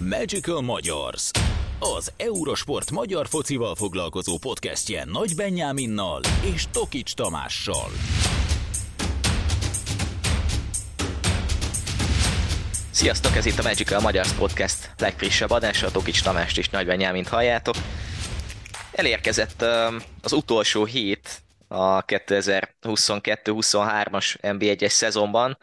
Magical Magyars, az Eurosport magyar focival foglalkozó podcastje Nagy Benyáminnal és Tokics Tamással. Sziasztok, ez itt a Magical Magyars Podcast legfrissebb adása, Tokics Tamást és Nagy Benyámint halljátok. Elérkezett az utolsó hét a 2022-23-as NB1-es szezonban.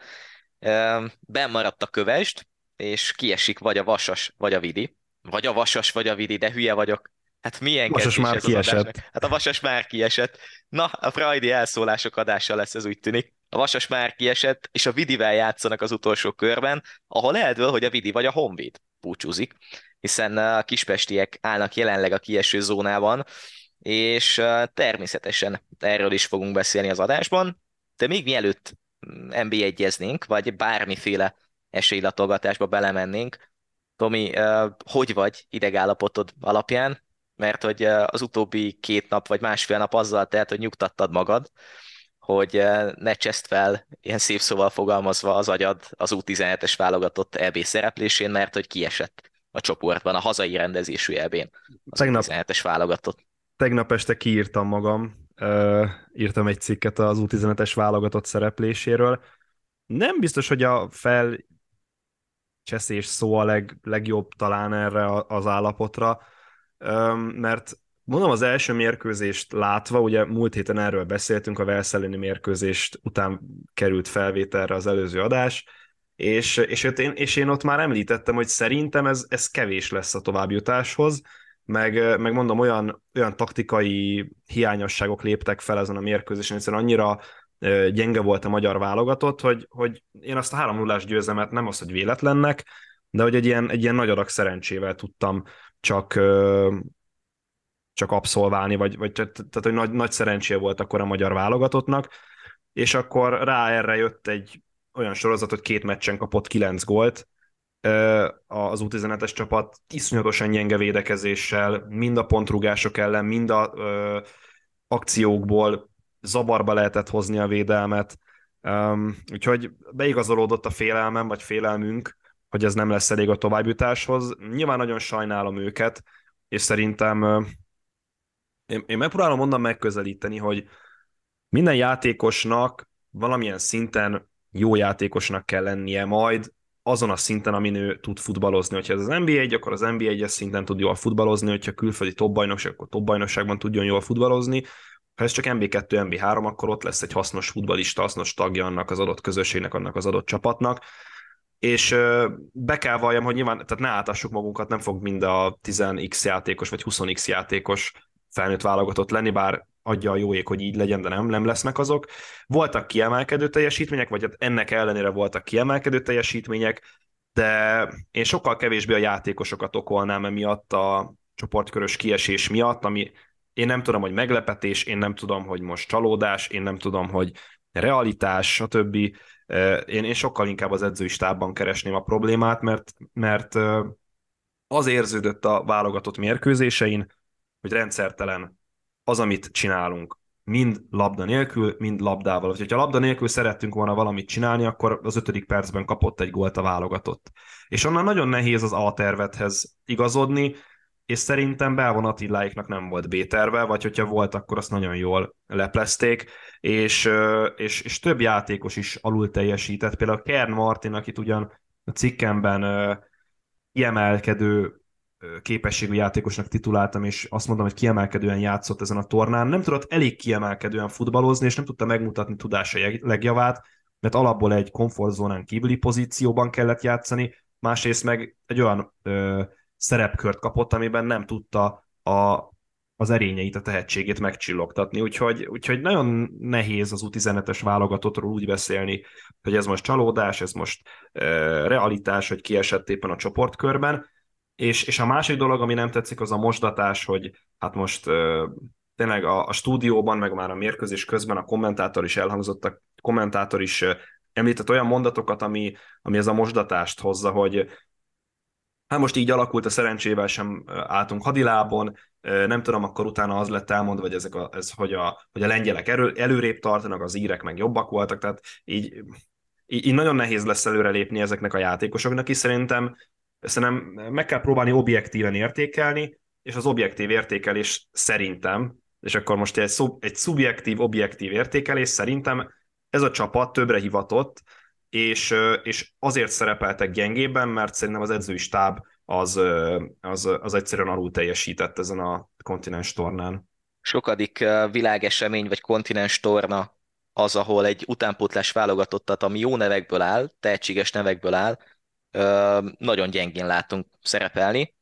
Ben maradt a kövest, és kiesik vagy a Vasas, vagy a Vidi. Vagy a Vasas, vagy a Vidi, de hülye vagyok. Hát milyen Vasas már kiesett. Hát a Vasas már kiesett. Na, a Freudi elszólások adása lesz, ez úgy tűnik. A Vasas már kiesett, és a Vidivel játszanak az utolsó körben, ahol eldől, hogy a Vidi vagy a Honvéd búcsúzik, hiszen a kispestiek állnak jelenleg a kieső zónában, és természetesen erről is fogunk beszélni az adásban, de még mielőtt NB1-eznénk, vagy bármiféle esélylatolgatásba belemennénk. Tomi, hogy vagy idegállapotod alapján? Mert hogy az utóbbi két nap vagy másfél nap azzal telt, hogy nyugtattad magad, hogy ne cseszt fel, ilyen szép szóval fogalmazva az agyad az U17-es válogatott EB szereplésén, mert hogy kiesett a csoportban, a hazai rendezésű EB-n az tegnap, U17-es válogatott. Tegnap este kiírtam magam, írtam egy cikket az U17-es válogatott szerepléséről. Nem biztos, hogy a fel cseszés szó a leg, legjobb talán erre az állapotra, mert mondom az első mérkőzést látva, ugye múlt héten erről beszéltünk, a Velszellini mérkőzést után került felvételre az előző adás, és, és, én, és én ott már említettem, hogy szerintem ez, ez kevés lesz a továbbjutáshoz, meg, meg mondom, olyan, olyan taktikai hiányosságok léptek fel ezen a mérkőzésen, hiszen annyira gyenge volt a magyar válogatott, hogy, hogy én azt a 3 0 győzemet nem az, hogy véletlennek, de hogy egy ilyen, egy ilyen nagy adag szerencsével tudtam csak, csak abszolválni, vagy, vagy tehát, hogy nagy, nagy szerencsé volt akkor a magyar válogatottnak, és akkor rá erre jött egy olyan sorozat, hogy két meccsen kapott 9 gólt, az U17-es csapat iszonyatosan gyenge védekezéssel, mind a pontrugások ellen, mind a ö, akciókból zavarba lehetett hozni a védelmet, um, úgyhogy beigazolódott a félelmem, vagy félelmünk, hogy ez nem lesz elég a továbbjutáshoz. Nyilván nagyon sajnálom őket, és szerintem én, én megpróbálom onnan megközelíteni, hogy minden játékosnak valamilyen szinten jó játékosnak kell lennie majd, azon a szinten, amin ő tud futballozni. Hogyha ez az NBA egy, akkor az NBA egyes szinten tud jól futballozni, hogyha külföldi top bajnokság, akkor top tudjon jól futballozni, ha ez csak MB2, MB3, akkor ott lesz egy hasznos futbalista, hasznos tagja annak az adott közösségnek, annak az adott csapatnak. És be kell valljam, hogy nyilván, tehát ne átassuk magunkat, nem fog mind a 10x játékos vagy 20x játékos felnőtt válogatott lenni, bár adja a jó ég, hogy így legyen, de nem, nem lesznek azok. Voltak kiemelkedő teljesítmények, vagy hát ennek ellenére voltak kiemelkedő teljesítmények, de én sokkal kevésbé a játékosokat okolnám emiatt a csoportkörös kiesés miatt, ami én nem tudom, hogy meglepetés, én nem tudom, hogy most csalódás, én nem tudom, hogy realitás, stb. Én, én sokkal inkább az edzői stábban keresném a problémát, mert, mert az érződött a válogatott mérkőzésein, hogy rendszertelen az, amit csinálunk. Mind labda nélkül, mind labdával. Ha labda nélkül szerettünk volna valamit csinálni, akkor az ötödik percben kapott egy gólt a válogatott. És onnan nagyon nehéz az A tervethez igazodni, és szerintem Belvon Attiláiknak nem volt B-terve, vagy hogyha volt, akkor azt nagyon jól leplezték, és, és, és több játékos is alul teljesített, például Kern Martin, akit ugyan a cikkemben kiemelkedő képességű játékosnak tituláltam, és azt mondom, hogy kiemelkedően játszott ezen a tornán. Nem tudott elég kiemelkedően futballozni, és nem tudta megmutatni tudása legjavát, mert alapból egy komfortzónán kívüli pozícióban kellett játszani, másrészt meg egy olyan ö, szerepkört kapott, amiben nem tudta a, az erényeit, a tehetségét megcsillogtatni, úgyhogy, úgyhogy nagyon nehéz az U17-es válogatottról úgy beszélni, hogy ez most csalódás, ez most e, realitás, hogy kiesett éppen a csoportkörben, és, és a másik dolog, ami nem tetszik, az a mosdatás, hogy hát most e, tényleg a, a stúdióban, meg már a mérkőzés közben a kommentátor is elhangzott, a kommentátor is említett olyan mondatokat, ami, ami ez a mosdatást hozza, hogy Hát most így alakult, a szerencsével sem álltunk hadilábon, nem tudom, akkor utána az lett elmondva, hogy, ezek a, ez, hogy, a, hogy a lengyelek erő, előrébb tartanak, az írek meg jobbak voltak, tehát így, így, így nagyon nehéz lesz előrelépni ezeknek a játékosoknak, és szerintem. Szerintem meg kell próbálni objektíven értékelni, és az objektív értékelés szerintem, és akkor most egy, szub, egy szubjektív, objektív értékelés szerintem ez a csapat többre hivatott, és, és azért szerepeltek gyengébben, mert szerintem az edzői stáb az, az, az egyszerűen alul teljesített ezen a kontinens tornán. Sokadik világesemény vagy kontinens torna az, ahol egy utánpótlás válogatottat, ami jó nevekből áll, tehetséges nevekből áll, nagyon gyengén látunk szerepelni.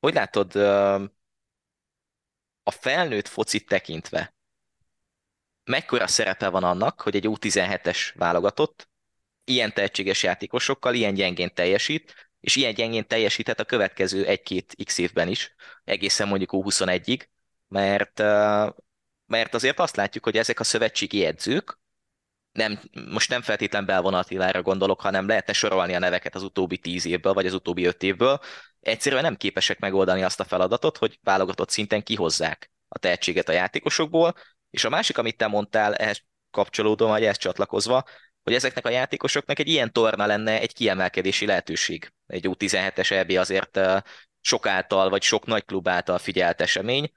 Hogy látod a felnőtt focit tekintve, mekkora szerepe van annak, hogy egy U17-es válogatott ilyen tehetséges játékosokkal ilyen gyengén teljesít, és ilyen gyengén teljesíthet a következő egy-két x évben is, egészen mondjuk U21-ig, mert, mert azért azt látjuk, hogy ezek a szövetségi edzők, nem, most nem feltétlen Belvon Attilára gondolok, hanem lehetne sorolni a neveket az utóbbi tíz évből, vagy az utóbbi öt évből, egyszerűen nem képesek megoldani azt a feladatot, hogy válogatott szinten kihozzák a tehetséget a játékosokból, és a másik, amit te mondtál, ehhez kapcsolódom, vagy ehhez csatlakozva, hogy ezeknek a játékosoknak egy ilyen torna lenne egy kiemelkedési lehetőség. Egy U17-es EB azért sok által, vagy sok nagy klub által figyelt esemény,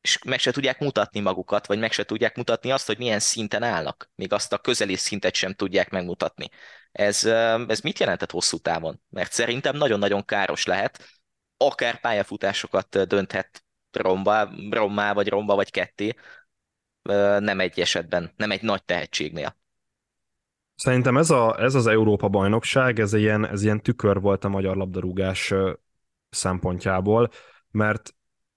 és meg se tudják mutatni magukat, vagy meg se tudják mutatni azt, hogy milyen szinten állnak. Még azt a közeli szintet sem tudják megmutatni. Ez, ez mit jelentett hosszú távon? Mert szerintem nagyon-nagyon káros lehet, akár pályafutásokat dönthet romba, rommá, vagy romba, vagy ketté, nem egy esetben, nem egy nagy tehetségnél. Szerintem ez, a, ez az Európa bajnokság, ez ilyen, ez ilyen tükör volt a magyar labdarúgás szempontjából, mert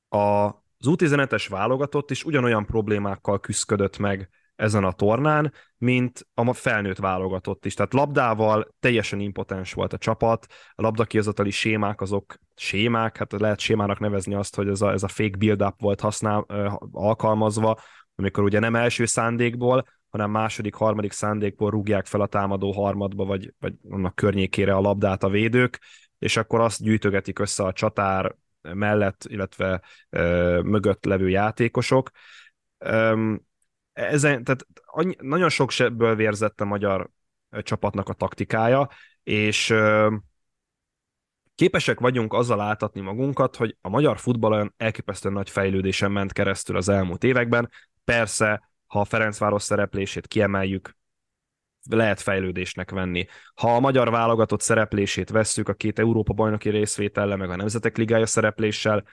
a, az U17-es válogatott is ugyanolyan problémákkal küzdött meg ezen a tornán, mint a felnőtt válogatott is. Tehát labdával teljesen impotens volt a csapat, a labdakihozatali sémák azok sémák, hát lehet sémának nevezni azt, hogy ez a, ez a fake build-up volt használ, alkalmazva, amikor ugye nem első szándékból, hanem második, harmadik szándékból rúgják fel a támadó harmadba, vagy, vagy annak környékére a labdát a védők, és akkor azt gyűjtögetik össze a csatár mellett, illetve ö, mögött levő játékosok. Öm, ezen, tehát annyi, nagyon sok sebből vérzett a magyar csapatnak a taktikája, és ö, képesek vagyunk azzal áltatni magunkat, hogy a magyar futball olyan elképesztően nagy fejlődésen ment keresztül az elmúlt években. Persze ha a Ferencváros szereplését kiemeljük, lehet fejlődésnek venni. Ha a magyar válogatott szereplését vesszük a két Európa bajnoki részvétellel, meg a Nemzetek Ligája szerepléssel,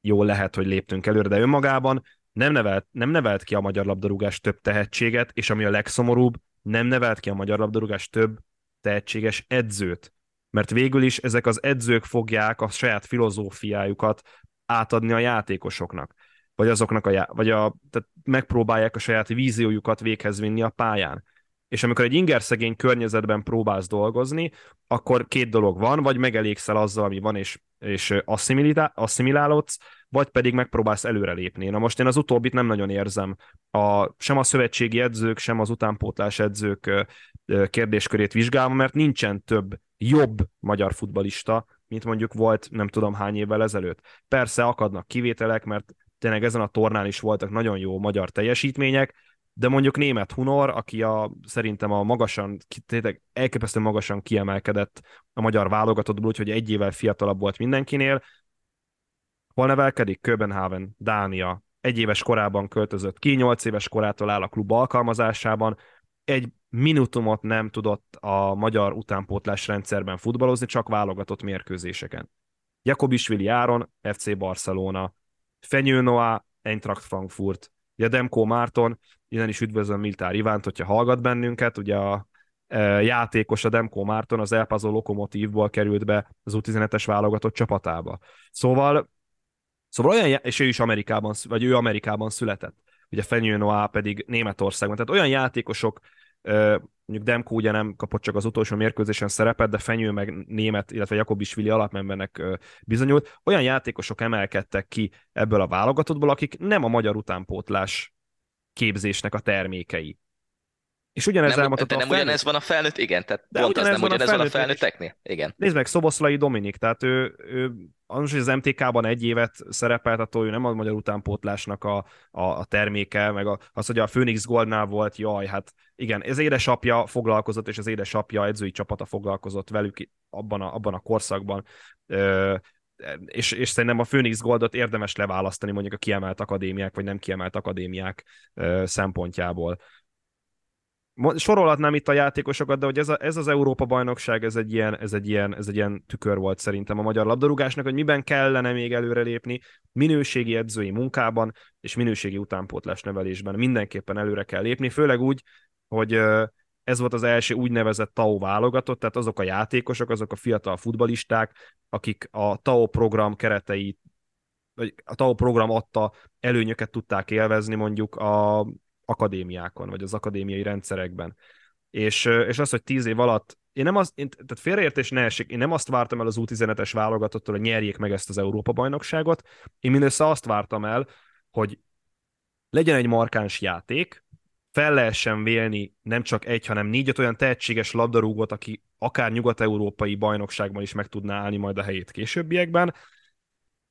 jól lehet, hogy léptünk előre, de önmagában nem nevelt, nem nevelt ki a magyar labdarúgás több tehetséget, és ami a legszomorúbb, nem nevelt ki a magyar labdarúgás több tehetséges edzőt. Mert végül is ezek az edzők fogják a saját filozófiájukat átadni a játékosoknak vagy azoknak a, vagy a, tehát megpróbálják a saját víziójukat véghez vinni a pályán. És amikor egy ingerszegény környezetben próbálsz dolgozni, akkor két dolog van, vagy megelégszel azzal, ami van, és, és asszimilálódsz, vagy pedig megpróbálsz előrelépni. Na most én az utóbbit nem nagyon érzem. A, sem a szövetségi edzők, sem az utánpótlás edzők kérdéskörét vizsgálva, mert nincsen több jobb magyar futbalista, mint mondjuk volt nem tudom hány évvel ezelőtt. Persze akadnak kivételek, mert tényleg ezen a tornán is voltak nagyon jó magyar teljesítmények, de mondjuk német Hunor, aki a, szerintem a magasan, tényleg elképesztően magasan kiemelkedett a magyar válogatottból, úgyhogy egy évvel fiatalabb volt mindenkinél. Hol nevelkedik? Köbenhaven, Dánia. Egy éves korában költözött ki, nyolc éves korától áll a klub alkalmazásában. Egy minutumot nem tudott a magyar utánpótlás rendszerben futballozni, csak válogatott mérkőzéseken. Jakobisvili Áron, FC Barcelona, Fenyő Noah, Eintracht Frankfurt, ugye Demko Márton, innen is üdvözlöm Miltár Ivánt, hogyha hallgat bennünket, ugye a e, játékos a Demko Márton az Elpazó Lokomotívból került be az U17-es válogatott csapatába. Szóval, szóval olyan, és ő is Amerikában, vagy ő Amerikában született, ugye Fenyő Noah pedig Németországban. Tehát olyan játékosok mondjuk Demko ugye nem kapott csak az utolsó mérkőzésen szerepet, de Fenyő meg német, illetve Jakobisvili alapmembernek bizonyult. Olyan játékosok emelkedtek ki ebből a válogatottból, akik nem a magyar utánpótlás képzésnek a termékei. És ugyanez nem, de nem felnőtt... ugyanez van a felnőtt, igen, tehát De pont az ugyanez nem van a ugyanez van a felnőtteknél? Igen. Nézd meg, Szoboszlai Dominik, tehát ő, ő az, hogy az MTK-ban egy évet szerepelt, attól ő nem a magyar utánpótlásnak a, a, a terméke, meg a, az, hogy a Phoenix Goldnál volt, jaj, hát igen, ez édesapja foglalkozott, és az édesapja edzői csapata foglalkozott velük abban a, abban a korszakban. Ö, és, és szerintem a Phoenix Goldot érdemes leválasztani mondjuk a kiemelt akadémiák, vagy nem kiemelt akadémiák ö, szempontjából sorolhatnám itt a játékosokat, de hogy ez, a, ez az Európa-bajnokság, ez egy, ilyen, ez, egy ilyen, ez egy ilyen tükör volt szerintem a magyar labdarúgásnak, hogy miben kellene még előrelépni, minőségi edzői munkában és minőségi utánpótlás nevelésben. Mindenképpen előre kell lépni, főleg úgy, hogy ez volt az első úgynevezett TAO válogatott, tehát azok a játékosok, azok a fiatal futbalisták, akik a TAO program keretei, vagy a TAO program adta előnyöket tudták élvezni mondjuk a akadémiákon, vagy az akadémiai rendszerekben. És, és az, hogy tíz év alatt én nem azt, én, tehát félreértés ne esik, én nem azt vártam el az U17-es válogatottól, hogy nyerjék meg ezt az Európa-bajnokságot, én mindössze azt vártam el, hogy legyen egy markáns játék, fel lehessen vélni nem csak egy, hanem négy-öt olyan tehetséges labdarúgót, aki akár nyugat-európai bajnokságban is meg tudná állni majd a helyét későbbiekben,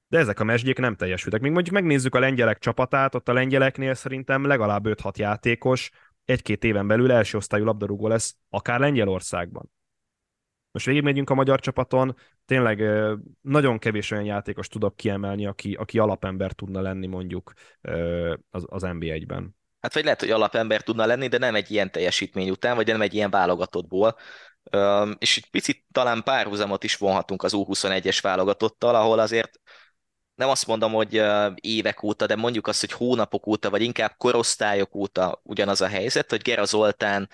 de ezek a mesdjék nem teljesültek. Még mondjuk megnézzük a lengyelek csapatát, ott a lengyeleknél szerintem legalább 5-6 játékos egy-két éven belül első osztályú labdarúgó lesz, akár Lengyelországban. Most végigmegyünk a magyar csapaton, tényleg nagyon kevés olyan játékos tudok kiemelni, aki, aki alapember tudna lenni mondjuk az, az NB1-ben. Hát vagy lehet, hogy alapember tudna lenni, de nem egy ilyen teljesítmény után, vagy nem egy ilyen válogatottból. És egy picit talán párhuzamot is vonhatunk az U21-es válogatottal, ahol azért nem azt mondom, hogy évek óta, de mondjuk azt, hogy hónapok óta, vagy inkább korosztályok óta ugyanaz a helyzet, hogy Gera Zoltán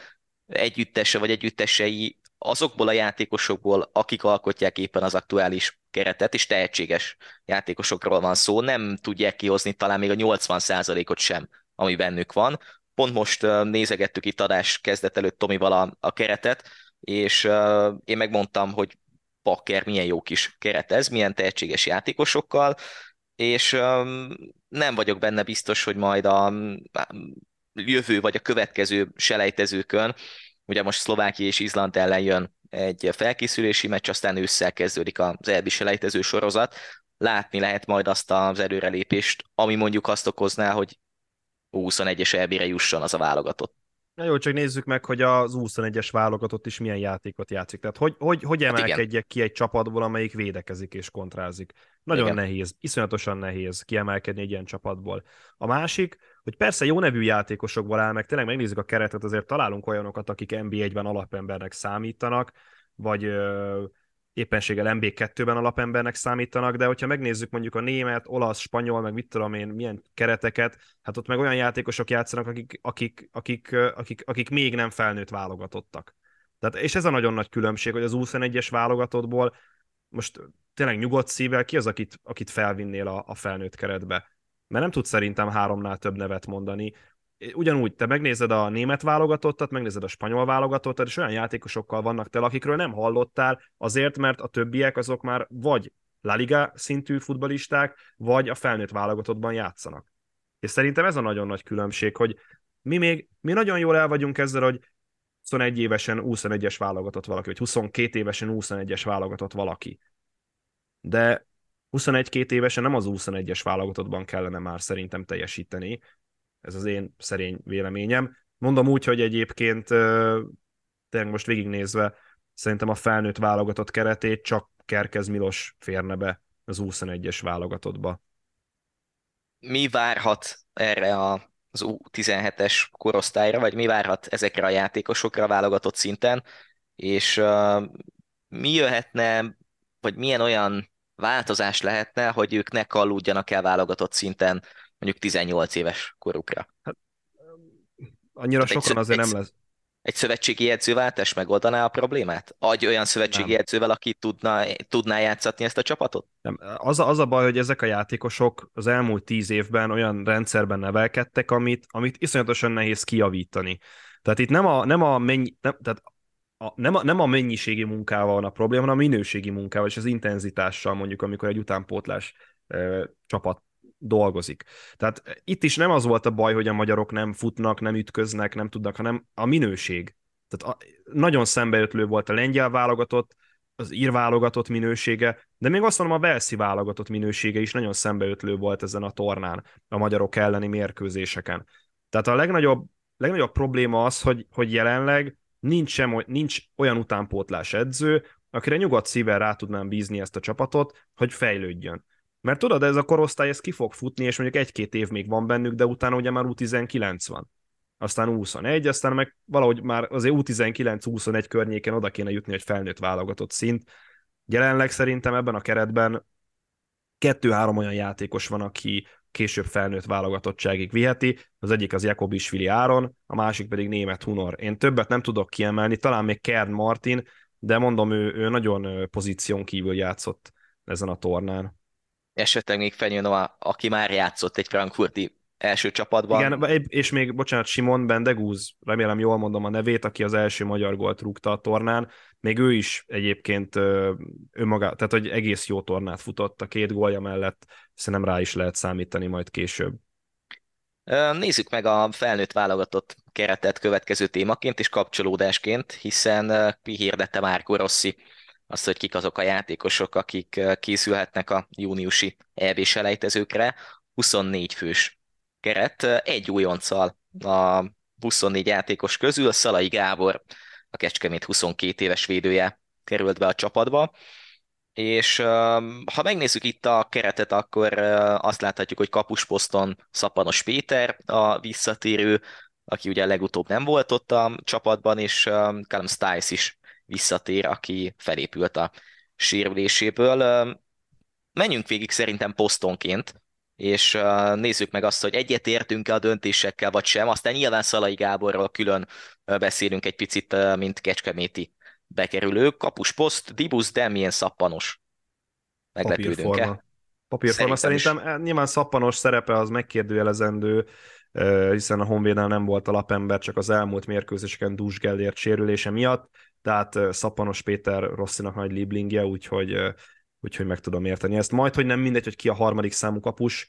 együttese vagy együttesei azokból a játékosokból, akik alkotják éppen az aktuális keretet, és tehetséges játékosokról van szó, nem tudják kihozni talán még a 80%-ot sem, ami bennük van. Pont most nézegettük itt adás kezdet előtt Tomival a, a keretet, és én megmondtam, hogy Pakker milyen jó kis keret ez, milyen tehetséges játékosokkal, és um, nem vagyok benne biztos, hogy majd a jövő vagy a következő selejtezőkön, ugye most Szlovákia és Izland ellen jön egy felkészülési meccs, aztán ősszel kezdődik az elbi selejtező sorozat, látni lehet majd azt az előrelépést, ami mondjuk azt okozná, hogy 21-es elbire jusson az a válogatott. Na jó, csak nézzük meg, hogy az 21-es válogatott is milyen játékot játszik. Tehát hogy, hogy, hogy hát emelkedjek ki egy csapatból, amelyik védekezik és kontrázik. Nagyon igen. nehéz, iszonyatosan nehéz kiemelkedni egy ilyen csapatból. A másik, hogy persze jó nevű játékosokból áll, meg tényleg megnézzük a keretet, azért találunk olyanokat, akik NB1-ben alapembernek számítanak, vagy éppenséggel MB2-ben alapembernek számítanak, de hogyha megnézzük mondjuk a német, olasz, spanyol, meg mit tudom én, milyen kereteket, hát ott meg olyan játékosok játszanak, akik, akik, akik, akik, akik még nem felnőtt válogatottak. Tehát, és ez a nagyon nagy különbség, hogy az 21-es válogatottból most tényleg nyugodt szívvel ki az, akit, akit felvinnél a, a felnőtt keretbe? Mert nem tudsz szerintem háromnál több nevet mondani ugyanúgy te megnézed a német válogatottat, megnézed a spanyol válogatottat, és olyan játékosokkal vannak te, akikről nem hallottál, azért, mert a többiek azok már vagy La Liga szintű futbalisták, vagy a felnőtt válogatottban játszanak. És szerintem ez a nagyon nagy különbség, hogy mi még, mi nagyon jól el vagyunk ezzel, hogy 21 évesen 21-es válogatott valaki, vagy 22 évesen 21-es válogatott valaki. De 21-2 évesen nem az 21-es válogatottban kellene már szerintem teljesíteni, ez az én szerény véleményem. Mondom úgy, hogy egyébként tényleg most végignézve szerintem a felnőtt válogatott keretét csak Kerkez Milos férne be az 21-es válogatottba. Mi várhat erre a az U17-es korosztályra, vagy mi várhat ezekre a játékosokra a válogatott szinten, és mi jöhetne, vagy milyen olyan változás lehetne, hogy ők ne kallódjanak el válogatott szinten mondjuk 18 éves korukra. Hát, annyira Tehát sokan azért nem lesz. Egy szövetségi edzőváltás megoldaná a problémát? Adj olyan szövetségi nem. edzővel, aki tudna, tudná játszatni ezt a csapatot? Nem. Az, a, az a baj, hogy ezek a játékosok az elmúlt tíz évben olyan rendszerben nevelkedtek, amit, amit iszonyatosan nehéz kijavítani. Tehát itt nem a, nem a mennyi, nem, tehát a, nem, a, nem a mennyiségi munkával van a probléma, hanem a minőségi munkával és az intenzitással mondjuk, amikor egy utánpótlás ö, csapat dolgozik. Tehát itt is nem az volt a baj, hogy a magyarok nem futnak, nem ütköznek, nem tudnak, hanem a minőség. Tehát a, nagyon szembeötlő volt a lengyel válogatott, az ír válogatott minősége, de még azt mondom, a Velszi válogatott minősége is nagyon szembeötlő volt ezen a tornán, a magyarok elleni mérkőzéseken. Tehát a legnagyobb, legnagyobb probléma az, hogy, hogy jelenleg nincs, sem, nincs olyan utánpótlás edző, akire nyugodt szívvel rá tudnám bízni ezt a csapatot, hogy fejlődjön. Mert tudod, ez a korosztály, ez ki fog futni, és mondjuk egy-két év még van bennük, de utána ugye már U19 van. Aztán 21, aztán meg valahogy már azért U19-21 környéken oda kéne jutni, hogy felnőtt válogatott szint. Jelenleg szerintem ebben a keretben kettő-három olyan játékos van, aki később felnőtt válogatottságig viheti. Az egyik az Jakobisvili Áron, a másik pedig német Hunor. Én többet nem tudok kiemelni, talán még Kern Martin, de mondom, ő, ő nagyon pozíción kívül játszott ezen a tornán. Esetleg még Fenyőnova, aki már játszott egy frankfurti első csapatban. Igen, és még, bocsánat, Simon Bendegúz, remélem jól mondom a nevét, aki az első magyar gólt rúgta a tornán, még ő is egyébként önmaga, tehát hogy egész jó tornát futott a két gólja mellett, szerintem rá is lehet számítani majd később. Nézzük meg a felnőtt válogatott keretet következő témaként és kapcsolódásként, hiszen kihirdette Márko Rossi azt, hogy kik azok a játékosok, akik készülhetnek a júniusi EB selejtezőkre. 24 fős keret, egy újonccal a 24 játékos közül, Szalai Gábor, a Kecskemét 22 éves védője került be a csapatba, és ha megnézzük itt a keretet, akkor azt láthatjuk, hogy kapusposzton Szapanos Péter a visszatérő, aki ugye legutóbb nem volt ott a csapatban, és Callum Stiles is visszatér, aki felépült a sérüléséből. Menjünk végig szerintem posztonként, és nézzük meg azt, hogy egyetértünk-e a döntésekkel, vagy sem. Aztán nyilván Szalai Gáborról külön beszélünk egy picit, mint Kecskeméti bekerülő. Kapus poszt, Dibus, Demien, Szappanos. Meglepődünk-e? Papírforma. Szerintem, szerintem is. nyilván Szappanos szerepe az megkérdőjelezendő, hiszen a Honvédnál nem volt alapember, csak az elmúlt mérkőzéseken Dús Gellért sérülése miatt, tehát Szappanos Péter Rosszinak nagy liblingje, úgyhogy úgyhogy meg tudom érteni ezt. Majd, hogy nem mindegy, hogy ki a harmadik számú kapus,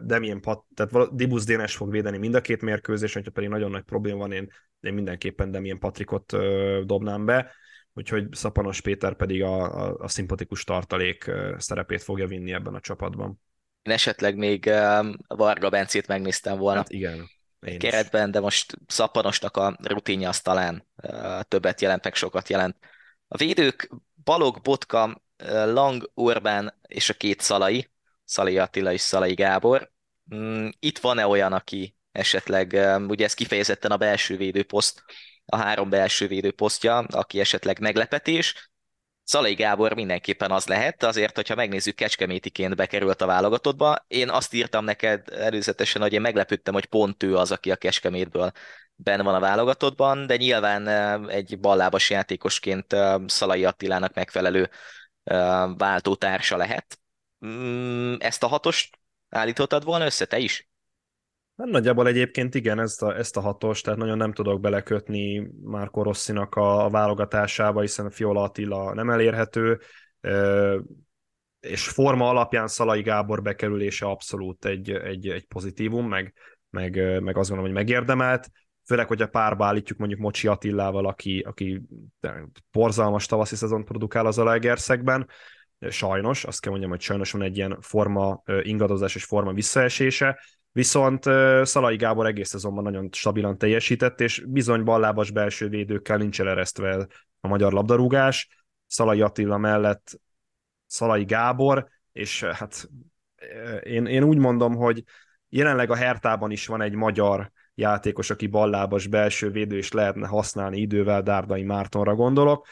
de milyen pat, tehát Dibus Dénes fog védeni mind a két mérkőzés, hogyha pedig nagyon nagy probléma van, én, én mindenképpen Demien Patrikot dobnám be, úgyhogy Szapanos Péter pedig a, a, a szimpatikus tartalék szerepét fogja vinni ebben a csapatban. Én esetleg még Varga Bencét megnéztem volna. Hát igen. Én keretben, is. de most Szapanosnak a rutinja az talán többet jelent, meg sokat jelent. A védők Balog, Botka, Lang, Orbán és a két Szalai, Szalai Attila és Szalai Gábor. Mm, itt van-e olyan, aki esetleg, ugye ez kifejezetten a belső védőposzt, a három belső védőposztja, aki esetleg meglepetés, Szalai Gábor mindenképpen az lehet, azért, hogyha megnézzük, Kecskemétiként bekerült a válogatottba. Én azt írtam neked előzetesen, hogy én meglepődtem, hogy pont ő az, aki a Kecskemétből ben van a válogatottban, de nyilván egy ballábas játékosként Szalai Attilának megfelelő váltótársa lehet. Mm, ezt a hatost állítottad volna össze, te is? Hát nagyjából egyébként igen, ezt a, ezt a hatos, tehát nagyon nem tudok belekötni Márko Rosszinak a, a válogatásába, hiszen Fiola Attila nem elérhető, és forma alapján Szalai Gábor bekerülése abszolút egy, egy, egy pozitívum, meg, meg, meg azt gondolom, hogy megérdemelt, főleg, hogyha párba állítjuk mondjuk Mocsi Attillával, aki, aki borzalmas tavaszi szezon produkál az Alaegerszegben, sajnos, azt kell mondjam, hogy sajnos van egy ilyen forma ingadozás és forma visszaesése, viszont Szalai Gábor egész szezonban nagyon stabilan teljesített, és bizony ballábas belső védőkkel nincs eleresztve a magyar labdarúgás. Szalai Attila mellett Szalai Gábor, és hát én, én úgy mondom, hogy jelenleg a Hertában is van egy magyar játékos, aki ballábas belső védő, és lehetne használni idővel, Dárdai Mártonra gondolok.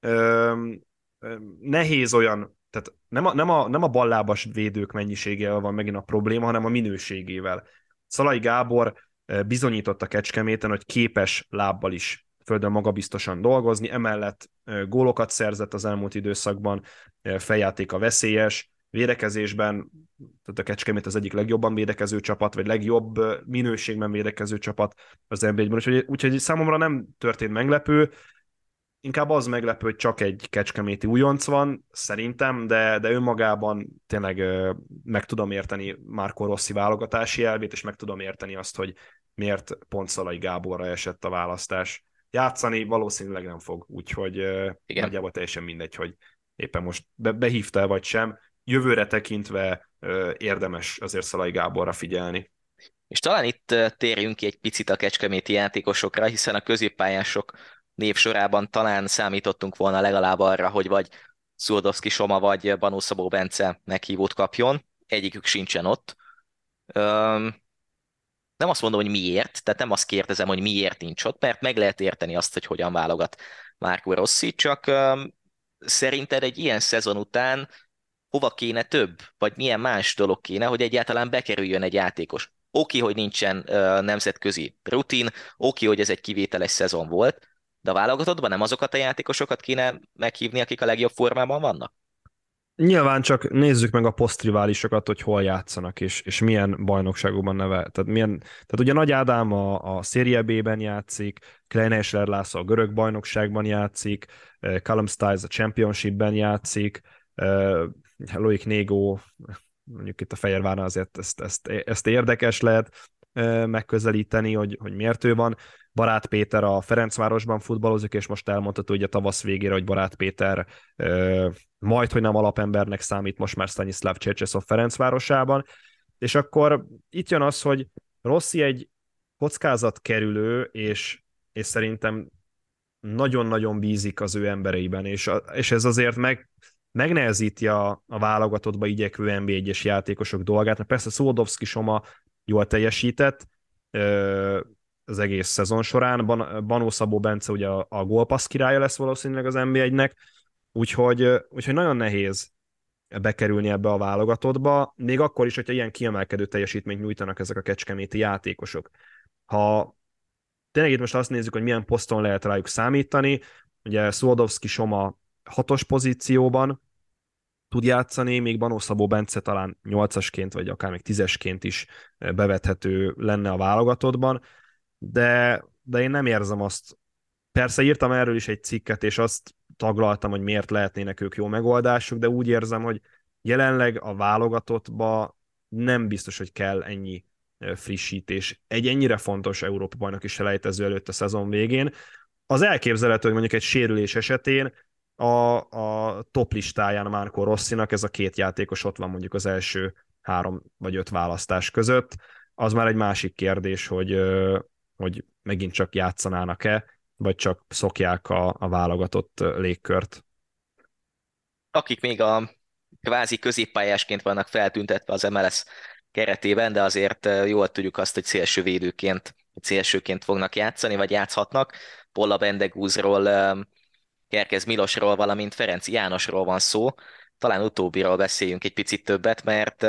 Ö, ö, nehéz olyan, tehát nem a, nem, a, nem a ballábas védők mennyiségével van megint a probléma, hanem a minőségével. Szalai Gábor bizonyította Kecskeméten, hogy képes lábbal is földön magabiztosan dolgozni, emellett gólokat szerzett az elmúlt időszakban, feljáték a veszélyes, védekezésben, tehát a Kecskemét az egyik legjobban védekező csapat, vagy legjobb minőségben védekező csapat az nba úgyhogy, úgyhogy számomra nem történt meglepő. Inkább az meglepő, hogy csak egy kecskeméti újonc van, szerintem, de, de önmagában tényleg meg tudom érteni Márko Rossi válogatási elvét, és meg tudom érteni azt, hogy miért pont Szalai Gáborra esett a választás. Játszani valószínűleg nem fog, úgyhogy Igen. nagyjából teljesen mindegy, hogy éppen most be, behívta vagy sem. Jövőre tekintve érdemes azért Szalai Gáborra figyelni. És talán itt térjünk ki egy picit a kecskeméti játékosokra, hiszen a középpályások név sorában talán számítottunk volna legalább arra, hogy vagy Szurdowski Soma vagy Banó Szabó Bence meghívót kapjon. Egyikük sincsen ott. Üm, nem azt mondom, hogy miért, tehát nem azt kérdezem, hogy miért nincs ott, mert meg lehet érteni azt, hogy hogyan válogat Márko Rossi, csak üm, szerinted egy ilyen szezon után hova kéne több, vagy milyen más dolog kéne, hogy egyáltalán bekerüljön egy játékos. Oké, hogy nincsen uh, nemzetközi rutin, oké, hogy ez egy kivételes szezon volt, de a válogatottban nem azokat a játékosokat kéne meghívni, akik a legjobb formában vannak? Nyilván csak nézzük meg a posztriválisokat, hogy hol játszanak, és, és milyen bajnokságokban neve. Tehát, milyen, tehát ugye Nagy Ádám a, a Serie B-ben játszik, Klein Esler László a görög bajnokságban játszik, Callum Stiles a Championship-ben játszik, Loic Négo, mondjuk itt a Fehérvárnál azért ezt, ezt, ezt érdekes lehet megközelíteni, hogy, hogy miért ő van. Barát Péter a Ferencvárosban futballozik, és most elmondható a tavasz végére, hogy Barát Péter majd, hogy nem alapembernek számít most már Stanislav Csercseszov Ferencvárosában. És akkor itt jön az, hogy Rossi egy kockázat kerülő, és, és szerintem nagyon-nagyon bízik az ő embereiben, és, a, és ez azért meg, megnehezíti a, a válogatottba igyekvő NB1-es játékosok dolgát, persze Szolodowski Soma jól teljesített ö, az egész szezon során, Ban- Banó Szabó Bence ugye a, a gólpassz királya lesz valószínűleg az NB1-nek, úgyhogy, úgyhogy nagyon nehéz bekerülni ebbe a válogatottba, még akkor is, hogyha ilyen kiemelkedő teljesítményt nyújtanak ezek a kecskeméti játékosok. Ha tényleg itt most azt nézzük, hogy milyen poszton lehet rájuk számítani, ugye Szolodowski Soma hatos pozícióban tud játszani, még Banó Szabó Bence talán nyolcasként, vagy akár még tízesként is bevethető lenne a válogatottban, de, de én nem érzem azt. Persze írtam erről is egy cikket, és azt taglaltam, hogy miért lehetnének ők jó megoldásuk, de úgy érzem, hogy jelenleg a válogatottba nem biztos, hogy kell ennyi frissítés. Egy ennyire fontos Európa bajnoki selejtező előtt a szezon végén. Az elképzelhető, hogy mondjuk egy sérülés esetén a, a top listáján Márko Rosszinak ez a két játékos ott van mondjuk az első három vagy öt választás között. Az már egy másik kérdés, hogy, hogy megint csak játszanának-e, vagy csak szokják a, a válogatott légkört. Akik még a kvázi középpályásként vannak feltüntetve az MLS keretében, de azért jól tudjuk azt, hogy szélsővédőként, szélsőként fognak játszani, vagy játszhatnak. Polla Bendegúzról Kerkez Milosról, valamint Ferenc Jánosról van szó. Talán utóbbiról beszéljünk egy picit többet, mert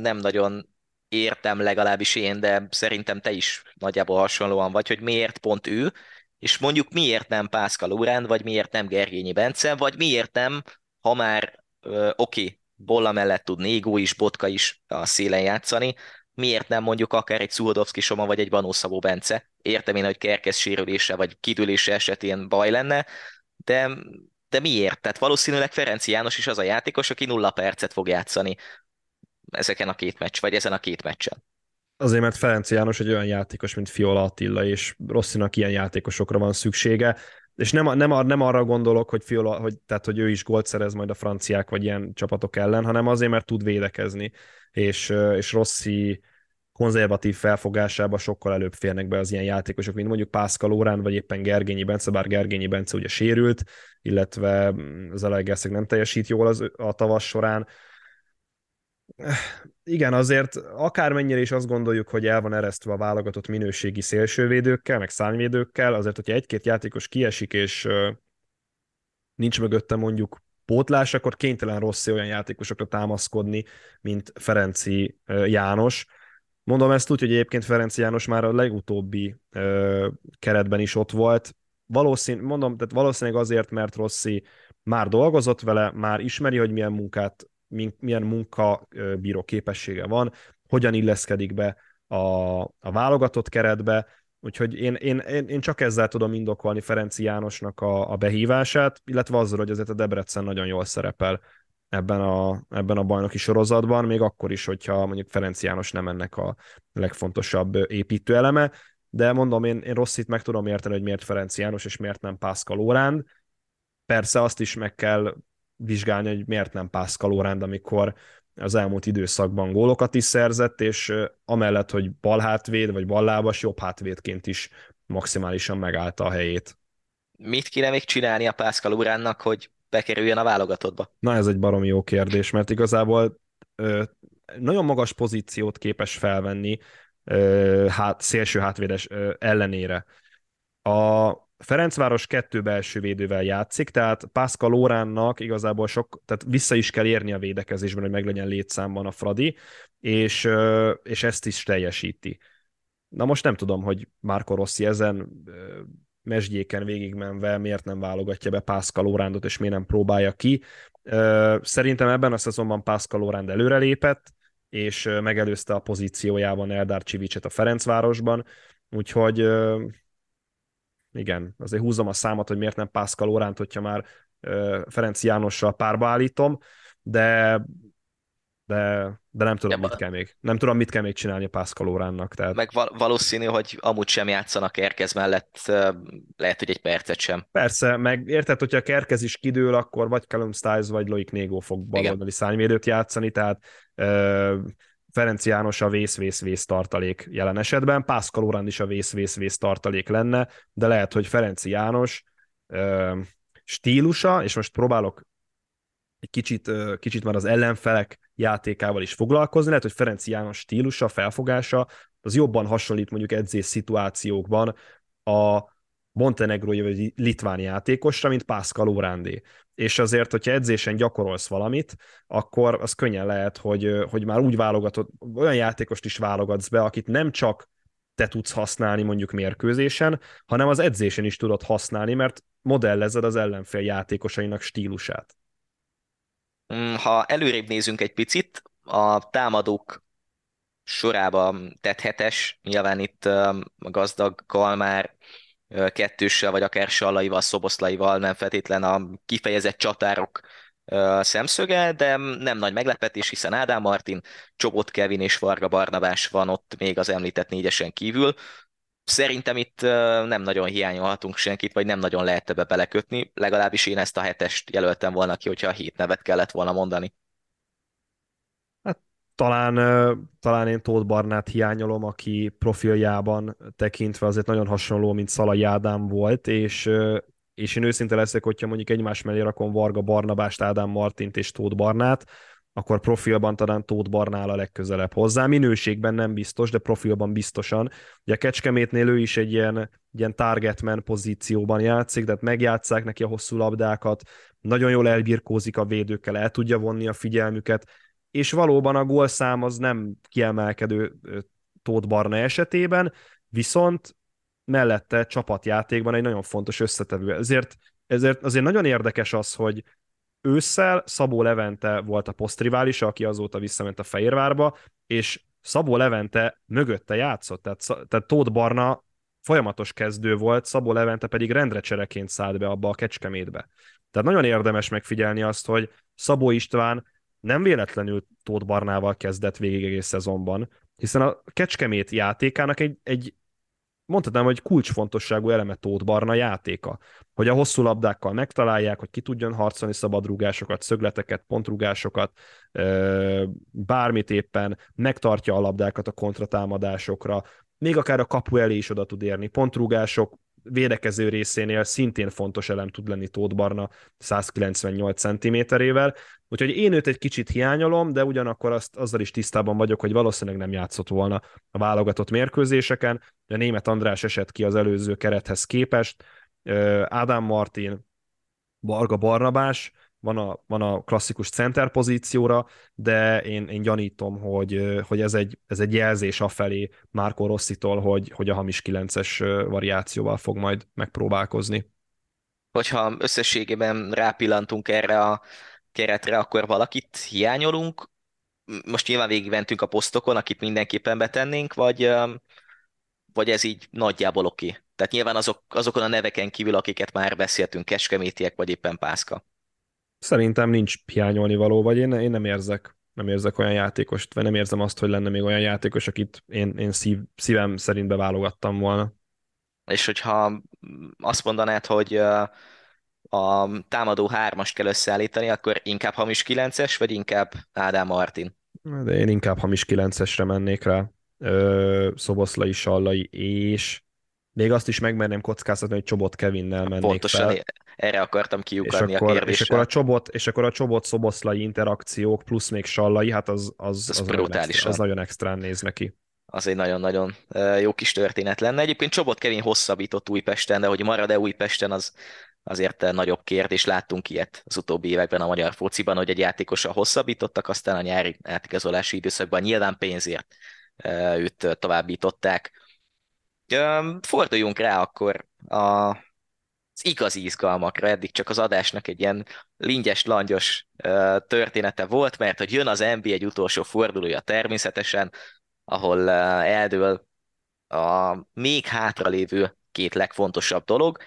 nem nagyon értem legalábbis én, de szerintem te is nagyjából hasonlóan vagy, hogy miért pont ő, és mondjuk miért nem Pászkal Urán, vagy miért nem Gergényi Bence, vagy miért nem, ha már oké, okay, Bolla mellett tud Négó is, Botka is a szélen játszani, miért nem mondjuk akár egy Szuhodovszki Soma, vagy egy Banószavó Bence. Értem én, hogy Kerkez sérülése, vagy kidülése esetén baj lenne, de, de miért? Tehát valószínűleg Ferenci János is az a játékos, aki nulla percet fog játszani ezeken a két meccs, vagy ezen a két meccsen. Azért, mert Ferenci János egy olyan játékos, mint Fiola Attila, és Rosszinak ilyen játékosokra van szüksége, és nem, nem, nem arra gondolok, hogy, Fiola, hogy, tehát, hogy ő is gólt szerez majd a franciák vagy ilyen csapatok ellen, hanem azért, mert tud védekezni, és, és Rossi konzervatív felfogásába sokkal előbb férnek be az ilyen játékosok, mint mondjuk Pászkal Órán, vagy éppen Gergényi Bence, bár Gergényi Bence ugye sérült, illetve az Elegerszeg nem teljesít jól az, a tavasz során. Igen, azért akármennyire is azt gondoljuk, hogy el van eresztve a válogatott minőségi szélsővédőkkel, meg szárnyvédőkkel, azért, hogyha egy-két játékos kiesik, és nincs mögötte mondjuk pótlás, akkor kénytelen rossz olyan játékosokra támaszkodni, mint Ferenci János, Mondom ezt úgy, hogy egyébként Ferenc János már a legutóbbi keretben is ott volt. Valószín, mondom, tehát valószínűleg azért, mert Rossi már dolgozott vele, már ismeri, hogy milyen munkát, milyen munka bíró képessége van, hogyan illeszkedik be a, a válogatott keretbe, Úgyhogy én, én, én, én csak ezzel tudom indokolni Ferenci Jánosnak a, a behívását, illetve azzal, hogy azért a Debrecen nagyon jól szerepel ebben a, ebben a bajnoki sorozatban, még akkor is, hogyha mondjuk Ferenc János nem ennek a legfontosabb építőeleme, de mondom, én, én Rosszit meg tudom érteni, hogy miért Ferenc János, és miért nem Pászkal Óránd. Persze azt is meg kell vizsgálni, hogy miért nem Pászkal Óránd, amikor az elmúlt időszakban gólokat is szerzett, és amellett, hogy balhátvéd vagy ballábas, jobb hátvédként is maximálisan megállta a helyét. Mit kéne még csinálni a Pászkal Uránnak, hogy bekerüljön a válogatottba? Na ez egy baromi jó kérdés, mert igazából ö, nagyon magas pozíciót képes felvenni ö, hát, szélső hátvédes ö, ellenére. A Ferencváros kettő belső védővel játszik, tehát Pascal Lóránnak igazából sok, tehát vissza is kell érni a védekezésben, hogy meglegyen létszámban a Fradi, és, és ezt is teljesíti. Na most nem tudom, hogy Márko Rossi ezen mesdjéken végigmenve miért nem válogatja be Pascal Lórándot, és miért nem próbálja ki. Szerintem ebben a szezonban Pascal Lóránd előrelépett, és megelőzte a pozíciójában Eldár Csivicset a Ferencvárosban, úgyhogy igen, azért húzom a számot, hogy miért nem Pascal Oránt, hogyha már Ferenc Jánossal párba állítom, de de, de nem tudom, ja, mit kell még. Nem tudom, mit kell még csinálni a Pascal Oránnak. Tehát... Meg valószínű, hogy amúgy sem játszanak Kerkez mellett, lehet, hogy egy percet sem. Persze, meg érted, hogyha a Kerkez is kidől, akkor vagy Callum Stiles, vagy Loic Négó fog baloldali szárnyvédőt játszani, tehát Ferenc János a vész-vész-vész tartalék jelen esetben, Pászkal Orán is a vész-vész-vész tartalék lenne, de lehet, hogy Ferenc János ö, stílusa, és most próbálok egy kicsit, ö, kicsit már az ellenfelek játékával is foglalkozni, lehet, hogy Ferenc János stílusa, felfogása, az jobban hasonlít mondjuk edzés szituációkban a montenegrói vagy litván játékosra, mint Pascal Urándé. És azért, hogyha edzésen gyakorolsz valamit, akkor az könnyen lehet, hogy, hogy már úgy válogatod, olyan játékost is válogatsz be, akit nem csak te tudsz használni mondjuk mérkőzésen, hanem az edzésen is tudod használni, mert modellezed az ellenfél játékosainak stílusát. Mm, ha előrébb nézünk egy picit, a támadók sorában tett hetes, nyilván itt a gazdag Kalmár, kettőssel, vagy akár sallaival, szoboszlaival, nem feltétlen a kifejezett csatárok szemszöge, de nem nagy meglepetés, hiszen Ádám Martin, Csobot Kevin és Varga Barnabás van ott még az említett négyesen kívül. Szerintem itt nem nagyon hiányolhatunk senkit, vagy nem nagyon lehet ebbe belekötni, legalábbis én ezt a hetest jelöltem volna ki, hogyha a hét nevet kellett volna mondani talán, talán én Tóth Barnát hiányolom, aki profiljában tekintve azért nagyon hasonló, mint Szalai Ádám volt, és, és én őszinte leszek, hogyha mondjuk egymás mellé rakom Varga Barnabást, Ádám Martint és Tóth Barnát, akkor profilban talán Tóth Barnál a legközelebb hozzá. Minőségben nem biztos, de profilban biztosan. Ugye a Kecskemétnél ő is egy ilyen, ilyen targetman pozícióban játszik, tehát megjátszák neki a hosszú labdákat, nagyon jól elbirkózik a védőkkel, el tudja vonni a figyelmüket, és valóban a gólszám az nem kiemelkedő Tóth Barna esetében, viszont mellette csapatjátékban egy nagyon fontos összetevő. Ezért, ezért azért nagyon érdekes az, hogy ősszel Szabó Levente volt a posztriválisa, aki azóta visszament a Fehérvárba, és Szabó Levente mögötte játszott, tehát, tehát Tóth Barna folyamatos kezdő volt, Szabó Levente pedig rendre csereként szállt be abba a kecskemétbe. Tehát nagyon érdemes megfigyelni azt, hogy Szabó István nem véletlenül Tóth Barnával kezdett végig egész szezonban, hiszen a Kecskemét játékának egy, egy mondhatnám, hogy kulcsfontosságú eleme Tóth Barna játéka. Hogy a hosszú labdákkal megtalálják, hogy ki tudjon harcolni szabadrúgásokat, szögleteket, pontrúgásokat, bármit éppen, megtartja a labdákat a kontratámadásokra, még akár a kapu elé is oda tud érni. Pontrúgások, védekező részénél szintén fontos elem tud lenni Tóth Barna 198 cm-ével, úgyhogy én őt egy kicsit hiányolom, de ugyanakkor azt, azzal is tisztában vagyok, hogy valószínűleg nem játszott volna a válogatott mérkőzéseken, de német András esett ki az előző kerethez képest, Ádám Martin, Barga Barnabás, van a, van a klasszikus center pozícióra, de én, én gyanítom, hogy, hogy ez, egy, ez egy jelzés afelé Márko Rosszitól, hogy, hogy a hamis 9-es variációval fog majd megpróbálkozni. Hogyha összességében rápillantunk erre a keretre, akkor valakit hiányolunk? Most nyilván végigmentünk a posztokon, akit mindenképpen betennénk, vagy, vagy ez így nagyjából oké? Tehát nyilván azok, azokon a neveken kívül, akiket már beszéltünk, Keskemétiek, vagy éppen Pászka. Szerintem nincs hiányolni való, vagy én, én nem érzek nem érzek olyan játékost, vagy nem érzem azt, hogy lenne még olyan játékos, akit én, én szív, szívem szerint beválogattam volna. És hogyha azt mondanád, hogy a támadó hármast kell összeállítani, akkor inkább hamis kilences, vagy inkább Ádám Martin? De én inkább hamis kilencesre mennék rá. Szoboszlai, Sallai és még azt is megmerném kockáztatni, hogy Csobot Kevinnel mennék Pontosan fel. erre akartam kiukadni és akkor, a kérdésre. És akkor a Csobot, és akkor a Csobot Szoboszlai interakciók plusz még Sallai, hát az, az, az, az, nagyon, extra, az nagyon extrán néz neki. Az egy nagyon-nagyon jó kis történet lenne. Egyébként Csobot Kevin hosszabbított Újpesten, de hogy marad-e Újpesten, az azért nagyobb kérdés. Láttunk ilyet az utóbbi években a magyar fociban, hogy egy játékossal hosszabbítottak, aztán a nyári átigazolási időszakban nyilván pénzért őt továbbították Forduljunk rá akkor a, az igazi izgalmakra, eddig csak az adásnak egy ilyen lingyes, langyos története volt, mert hogy jön az NBA egy utolsó fordulója természetesen, ahol eldől a még hátralévő két legfontosabb dolog.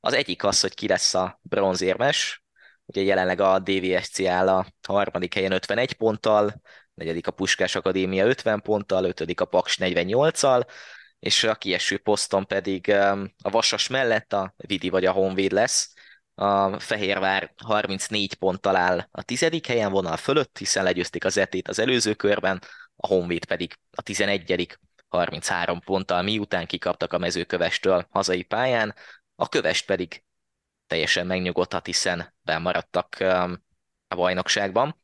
Az egyik az, hogy ki lesz a bronzérmes, ugye jelenleg a DVSC áll a harmadik helyen 51 ponttal, negyedik a Puskás Akadémia 50 ponttal, ötödik a Paks 48-al, és a kieső poszton pedig a Vasas mellett a Vidi vagy a Honvéd lesz. A Fehérvár 34 ponttal áll a tizedik helyen vonal fölött, hiszen legyőzték az etét az előző körben, a Honvéd pedig a 11 33 ponttal, miután kikaptak a mezőkövestől hazai pályán, a kövest pedig teljesen megnyugodhat, hiszen bemaradtak a bajnokságban.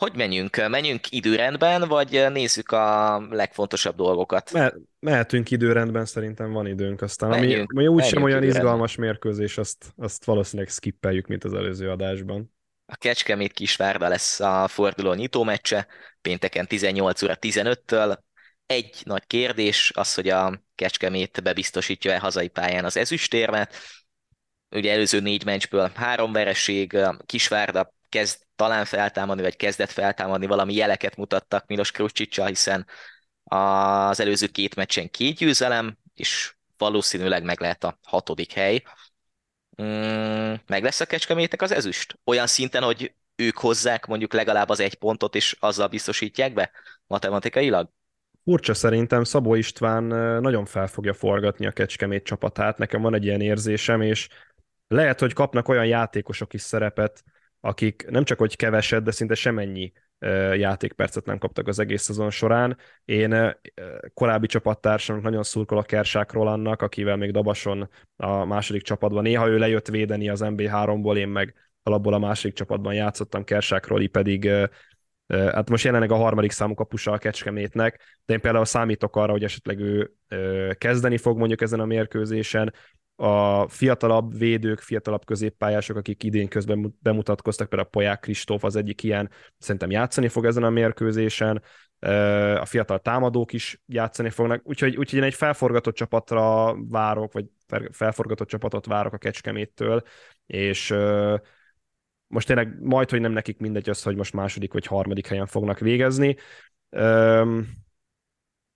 Hogy menjünk? Menjünk időrendben, vagy nézzük a legfontosabb dolgokat? Me- mehetünk időrendben, szerintem van időnk. Aztán menjünk, ami, ami úgysem olyan időrendben. izgalmas mérkőzés, azt, azt valószínűleg skippeljük, mint az előző adásban. A Kecskemét Kisvárda lesz a forduló nyitó meccse, pénteken 18 óra 15-től. Egy nagy kérdés az, hogy a Kecskemét bebiztosítja-e hazai pályán az ezüstérmet. Ugye előző négy meccsből három vereség, Kisvárda kezd talán feltámadni, vagy kezdett feltámadni, valami jeleket mutattak Milos Krucsicsal, hiszen az előző két meccsen két győzelem, és valószínűleg meg lehet a hatodik hely. Mm, meg lesz a kecskemétek az ezüst? Olyan szinten, hogy ők hozzák mondjuk legalább az egy pontot, és azzal biztosítják be matematikailag? Furcsa szerintem Szabó István nagyon fel fogja forgatni a Kecskemét csapatát, nekem van egy ilyen érzésem, és lehet, hogy kapnak olyan játékosok is szerepet, akik nem csak hogy keveset, de szinte semennyi játékpercet nem kaptak az egész szezon során. Én korábbi csapattársamnak nagyon szurkolok Kersák Rolandnak, akivel még Dabason a második csapatban. Néha ő lejött védeni az MB3-ból, én meg alapból a második csapatban játszottam, Kersák Roli pedig hát most jelenleg a harmadik számú kapusa a Kecskemétnek, de én például számítok arra, hogy esetleg ő kezdeni fog mondjuk ezen a mérkőzésen, a fiatalabb védők, fiatalabb középpályások, akik idén közben bemutatkoztak, például a Poják Kristóf az egyik ilyen, szerintem játszani fog ezen a mérkőzésen, a fiatal támadók is játszani fognak, úgyhogy, úgyhogy én egy felforgatott csapatra várok, vagy felforgatott csapatot várok a Kecskeméttől, és most tényleg majd, hogy nem nekik mindegy az, hogy most második vagy harmadik helyen fognak végezni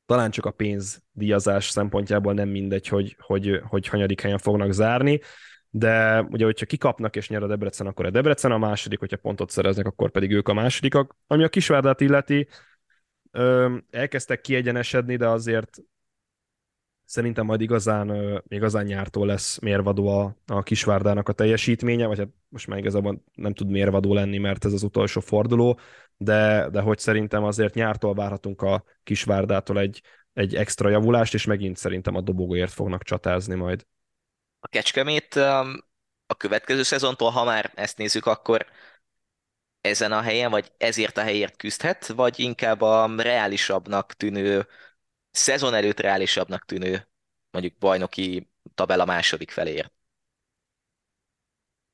talán csak a pénzdíjazás szempontjából nem mindegy, hogy, hogy, hogy hanyadik helyen fognak zárni, de ugye, hogyha kikapnak és nyer a Debrecen, akkor a Debrecen a második, hogyha pontot szereznek, akkor pedig ők a másodikak. Ami a Kisvárdát illeti, elkezdtek kiegyenesedni, de azért szerintem majd igazán, igazán nyártól lesz mérvadó a, a Kisvárdának a teljesítménye, vagy hát most már igazából nem tud mérvadó lenni, mert ez az utolsó forduló, de, de hogy szerintem azért nyártól várhatunk a Kisvárdától egy, egy extra javulást, és megint szerintem a dobogóért fognak csatázni majd. A Kecskemét a következő szezontól, ha már ezt nézzük, akkor ezen a helyen, vagy ezért a helyért küzdhet, vagy inkább a reálisabbnak tűnő szezon előtt reálisabbnak tűnő mondjuk bajnoki tabella második feléért.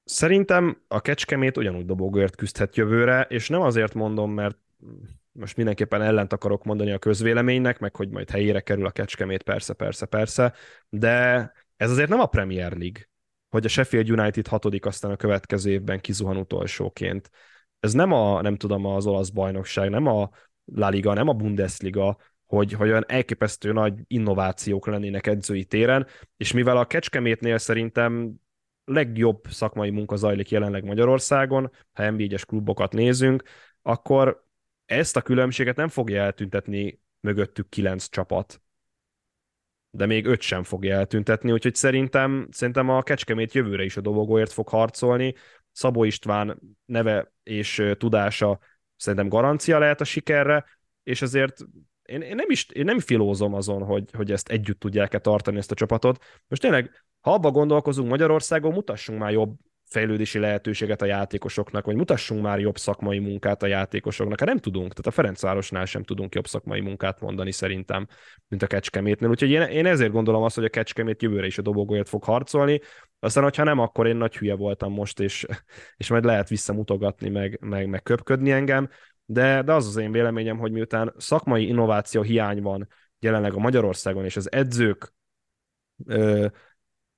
Szerintem a Kecskemét ugyanúgy dobogóért küzdhet jövőre, és nem azért mondom, mert most mindenképpen ellent akarok mondani a közvéleménynek, meg hogy majd helyére kerül a Kecskemét, persze, persze, persze, de ez azért nem a Premier League, hogy a Sheffield United hatodik, aztán a következő évben kizuhan utolsóként. Ez nem a, nem tudom, az olasz bajnokság, nem a La Liga, nem a Bundesliga, hogy, hogy olyan elképesztő nagy innovációk lennének edzői téren, és mivel a Kecskemétnél szerintem legjobb szakmai munka zajlik jelenleg Magyarországon, ha NB1-es klubokat nézünk, akkor ezt a különbséget nem fogja eltüntetni mögöttük kilenc csapat. De még öt sem fogja eltüntetni, úgyhogy szerintem, szerintem a Kecskemét jövőre is a dobogóért fog harcolni. Szabó István neve és tudása szerintem garancia lehet a sikerre, és azért én, én, nem is én nem filózom azon, hogy, hogy ezt együtt tudják-e tartani ezt a csapatot. Most tényleg, ha abba gondolkozunk Magyarországon, mutassunk már jobb fejlődési lehetőséget a játékosoknak, vagy mutassunk már jobb szakmai munkát a játékosoknak. Hát nem tudunk, tehát a Ferencvárosnál sem tudunk jobb szakmai munkát mondani szerintem, mint a Kecskemétnél. Úgyhogy én, én ezért gondolom azt, hogy a Kecskemét jövőre is a dobogóért fog harcolni. Aztán, hogyha nem, akkor én nagy hülye voltam most, és, és majd lehet visszamutogatni, meg, meg, meg köpködni engem. De, de az az én véleményem, hogy miután szakmai innováció hiány van jelenleg a Magyarországon, és az edzők ö,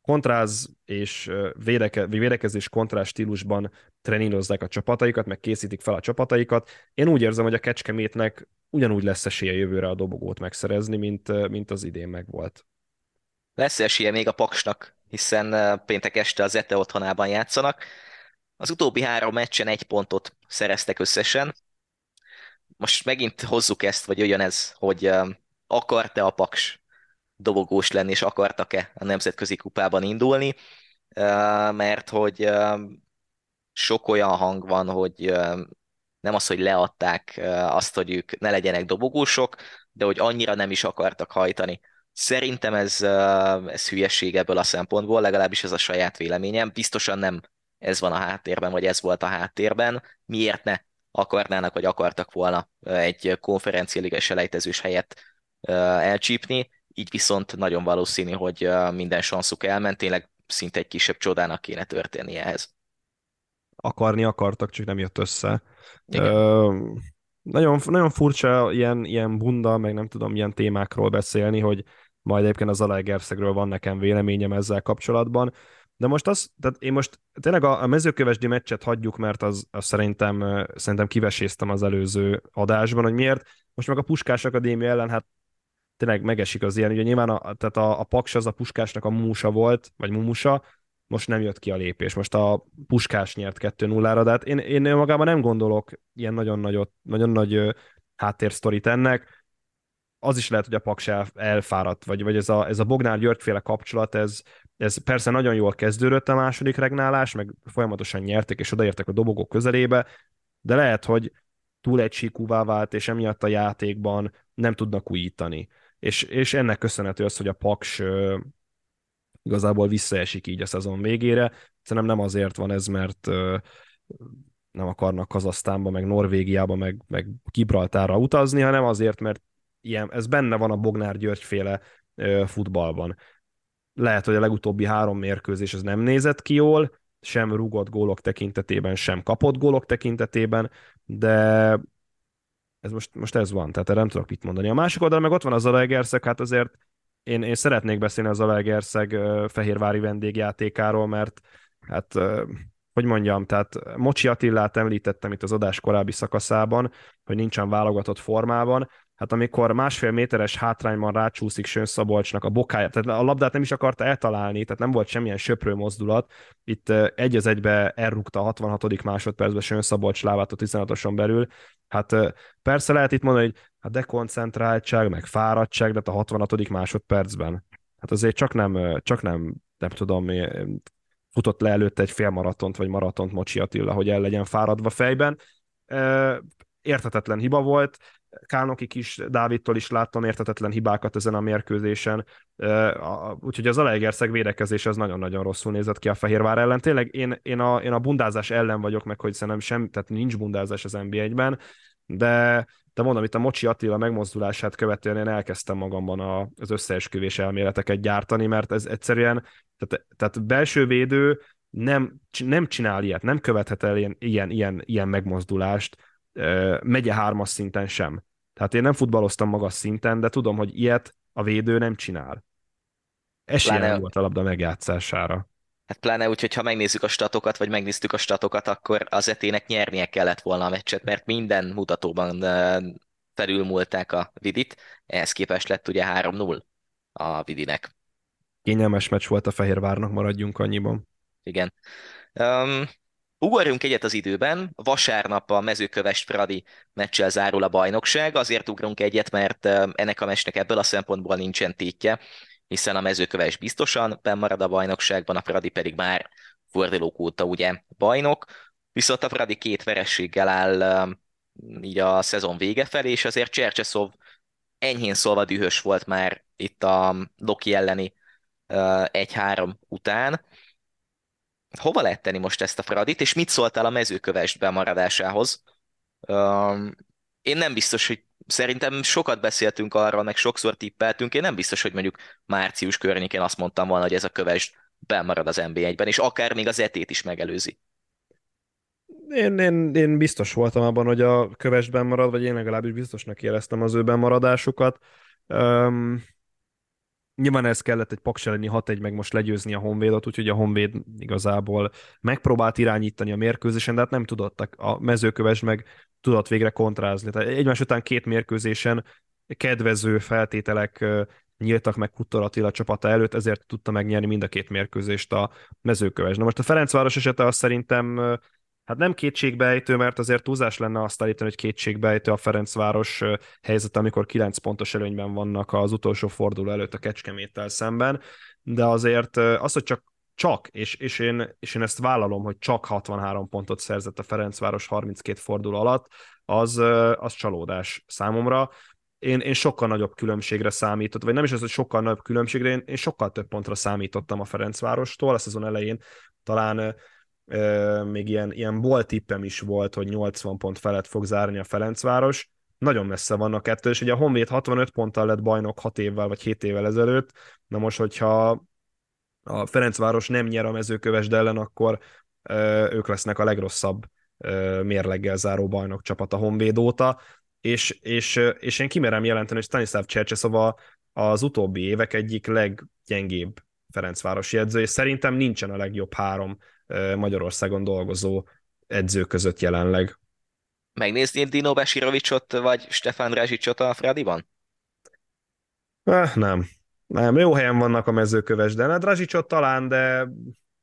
kontráz és védeke, védekezés kontrás stílusban trenírozzák a csapataikat, meg készítik fel a csapataikat. Én úgy érzem, hogy a Kecskemétnek ugyanúgy lesz esélye jövőre a dobogót megszerezni, mint, mint az idén megvolt. Lesz esélye még a Paksnak, hiszen péntek este az Ete otthonában játszanak. Az utóbbi három meccsen egy pontot szereztek összesen. Most megint hozzuk ezt, vagy olyan ez, hogy akart-e a Paks dobogós lenni, és akartak-e a nemzetközi kupában indulni, mert hogy sok olyan hang van, hogy nem az, hogy leadták azt, hogy ők ne legyenek dobogósok, de hogy annyira nem is akartak hajtani. Szerintem ez, ez hülyesség ebből a szempontból, legalábbis ez a saját véleményem. Biztosan nem ez van a háttérben, vagy ez volt a háttérben. Miért ne akarnának, vagy akartak volna egy konferenciáligas elejtezős helyet elcsípni, így viszont nagyon valószínű, hogy minden sanszuk elment, tényleg szinte egy kisebb csodának kéne történni ehhez. Akarni akartak, csak nem jött össze. Ö, nagyon, nagyon furcsa ilyen, ilyen bunda, meg nem tudom, ilyen témákról beszélni, hogy majd egyébként az Zalaegerszegről van nekem véleményem ezzel kapcsolatban. De most az, tehát én most tényleg a, a mezőkövesdi meccset hagyjuk, mert az, az szerintem, szerintem kiveséztem az előző adásban, hogy miért. Most meg a Puskás Akadémia ellen, hát tényleg megesik az ilyen, ugye nyilván a, tehát a, a Paks az a Puskásnak a mumusa volt, vagy mumusa, most nem jött ki a lépés. Most a Puskás nyert 2-0-ra, de hát én, én magában nem gondolok ilyen nagyon, nagyot, nagyon nagy háttérsztorit ennek. Az is lehet, hogy a Paks elfáradt, vagy, vagy ez a, ez a Bognár Györgyféle kapcsolat, ez, ez persze nagyon jól kezdődött a második regnálás, meg folyamatosan nyertek, és odaértek a dobogók közelébe, de lehet, hogy túl egysíkúvá vált, és emiatt a játékban nem tudnak újítani és, és ennek köszönhető az, hogy a Paks igazából visszaesik így a szezon végére. Szerintem nem azért van ez, mert nem akarnak Kazasztánba, meg Norvégiába, meg, meg Gibraltárra utazni, hanem azért, mert ilyen, ez benne van a Bognár György féle futballban. Lehet, hogy a legutóbbi három mérkőzés ez nem nézett ki jól, sem rúgott gólok tekintetében, sem kapott gólok tekintetében, de ez most, most ez van, tehát erre nem tudok mit mondani. A másik oldalon meg ott van az Zalaegerszeg, hát azért én, én szeretnék beszélni az Zalaegerszeg fehérvári vendégjátékáról, mert hát hogy mondjam, tehát Mocsi Attillát említettem itt az adás korábbi szakaszában, hogy nincsen válogatott formában, hát amikor másfél méteres hátrányban rácsúszik Sön Szabolcsnak a bokája, tehát a labdát nem is akarta eltalálni, tehát nem volt semmilyen söprő mozdulat, itt egy az egybe elrúgta a 66. másodpercben Sön Szabolcs lábát a 16-oson belül, hát persze lehet itt mondani, hogy a dekoncentráltság, meg fáradtság, de a 66. másodpercben, hát azért csak nem, csak nem, nem tudom, futott le előtte egy félmaratont, vagy maratont Mocsi Attila, hogy el legyen fáradva fejben. Érthetetlen hiba volt, Kálnokik is, Dávidtól is láttam értetetlen hibákat ezen a mérkőzésen, úgyhogy az Alegerszeg védekezés az nagyon-nagyon rosszul nézett ki a Fehérvár ellen. Tényleg én, én, a, én a bundázás ellen vagyok, meg hogy szerintem sem, tehát nincs bundázás az NBA-ben, de, de mondom, itt a Mocsi Attila megmozdulását követően én elkezdtem magamban a, az összeesküvés elméleteket gyártani, mert ez egyszerűen, tehát, tehát belső védő nem, nem csinál ilyet, nem követhet el ilyen, ilyen, ilyen megmozdulást, megye hármas szinten sem. Tehát én nem futballoztam magas szinten, de tudom, hogy ilyet a védő nem csinál. Esélye pláne, volt a labda megjátszására. Hát pláne úgy, hogy ha megnézzük a statokat, vagy megnéztük a statokat, akkor az etének nyernie kellett volna a meccset, mert minden mutatóban felülmúlták a Vidit, ehhez képest lett ugye 3-0 a Vidinek. Kényelmes meccs volt a Fehérvárnak, maradjunk annyiban. Igen. Um, ugorjunk egyet az időben. Vasárnap a mezőköves Fradi meccsel zárul a bajnokság. Azért ugrunk egyet, mert ennek a meccsnek ebből a szempontból nincsen tétje, hiszen a mezőköves biztosan marad a bajnokságban, a Fradi pedig már fordulók óta ugye bajnok. Viszont a Fradi két verességgel áll így a szezon vége felé, és azért Csercseszov enyhén szólva dühös volt már itt a Loki elleni 1-3 után. Hova lehet tenni most ezt a Fradit, és mit szóltál a mezőkövest bemaradásához? Én nem biztos, hogy szerintem sokat beszéltünk arról, meg sokszor tippeltünk, én nem biztos, hogy mondjuk március környékén azt mondtam volna, hogy ez a kövest bemarad az NB1-ben, és akár még az etét is megelőzi. Én, én, én biztos voltam abban, hogy a kövesben marad, vagy én legalábbis biztosnak éreztem az ő bemaradásukat. Um, Nyilván ez kellett egy Paks elleni 6-1 meg most legyőzni a Honvédot, úgyhogy a Honvéd igazából megpróbált irányítani a mérkőzésen, de hát nem tudottak. A mezőköves meg tudott végre kontrázni. Tehát egymás után két mérkőzésen kedvező feltételek nyíltak meg Kuttor Attila csapata előtt, ezért tudta megnyerni mind a két mérkőzést a mezőköves. Na most a Ferencváros esete az szerintem hát nem kétségbejtő, mert azért túlzás lenne azt állítani, hogy kétségbejtő a Ferencváros helyzet, amikor 9 pontos előnyben vannak az utolsó forduló előtt a Kecskeméttel szemben, de azért az, hogy csak csak, és, és, én, és én ezt vállalom, hogy csak 63 pontot szerzett a Ferencváros 32 forduló alatt, az, az csalódás számomra. Én, én sokkal nagyobb különbségre számított, vagy nem is az, hogy sokkal nagyobb különbségre, én, én sokkal több pontra számítottam a Ferencvárostól, a szezon elején talán még ilyen, ilyen bol tippem is volt, hogy 80 pont felett fog zárni a Ferencváros. Nagyon messze vannak ettől, és ugye a Honvéd 65 ponttal lett bajnok 6 évvel vagy 7 évvel ezelőtt. Na most, hogyha a Ferencváros nem nyer a mezőkövesd ellen, akkor ők lesznek a legrosszabb mérleggel záró bajnok csapat a Honvéd óta, és, és, és én kimerem jelenteni, hogy Stanislav Csercseszova az utóbbi évek egyik leggyengébb Ferencvárosi edző, és szerintem nincsen a legjobb három Magyarországon dolgozó edző között jelenleg. Megnézni Dino Besirovicsot vagy Stefan Rezsicsot a Fradiban? Eh, nem. Nem, jó helyen vannak a mezőköves, de Drazsicsot talán, de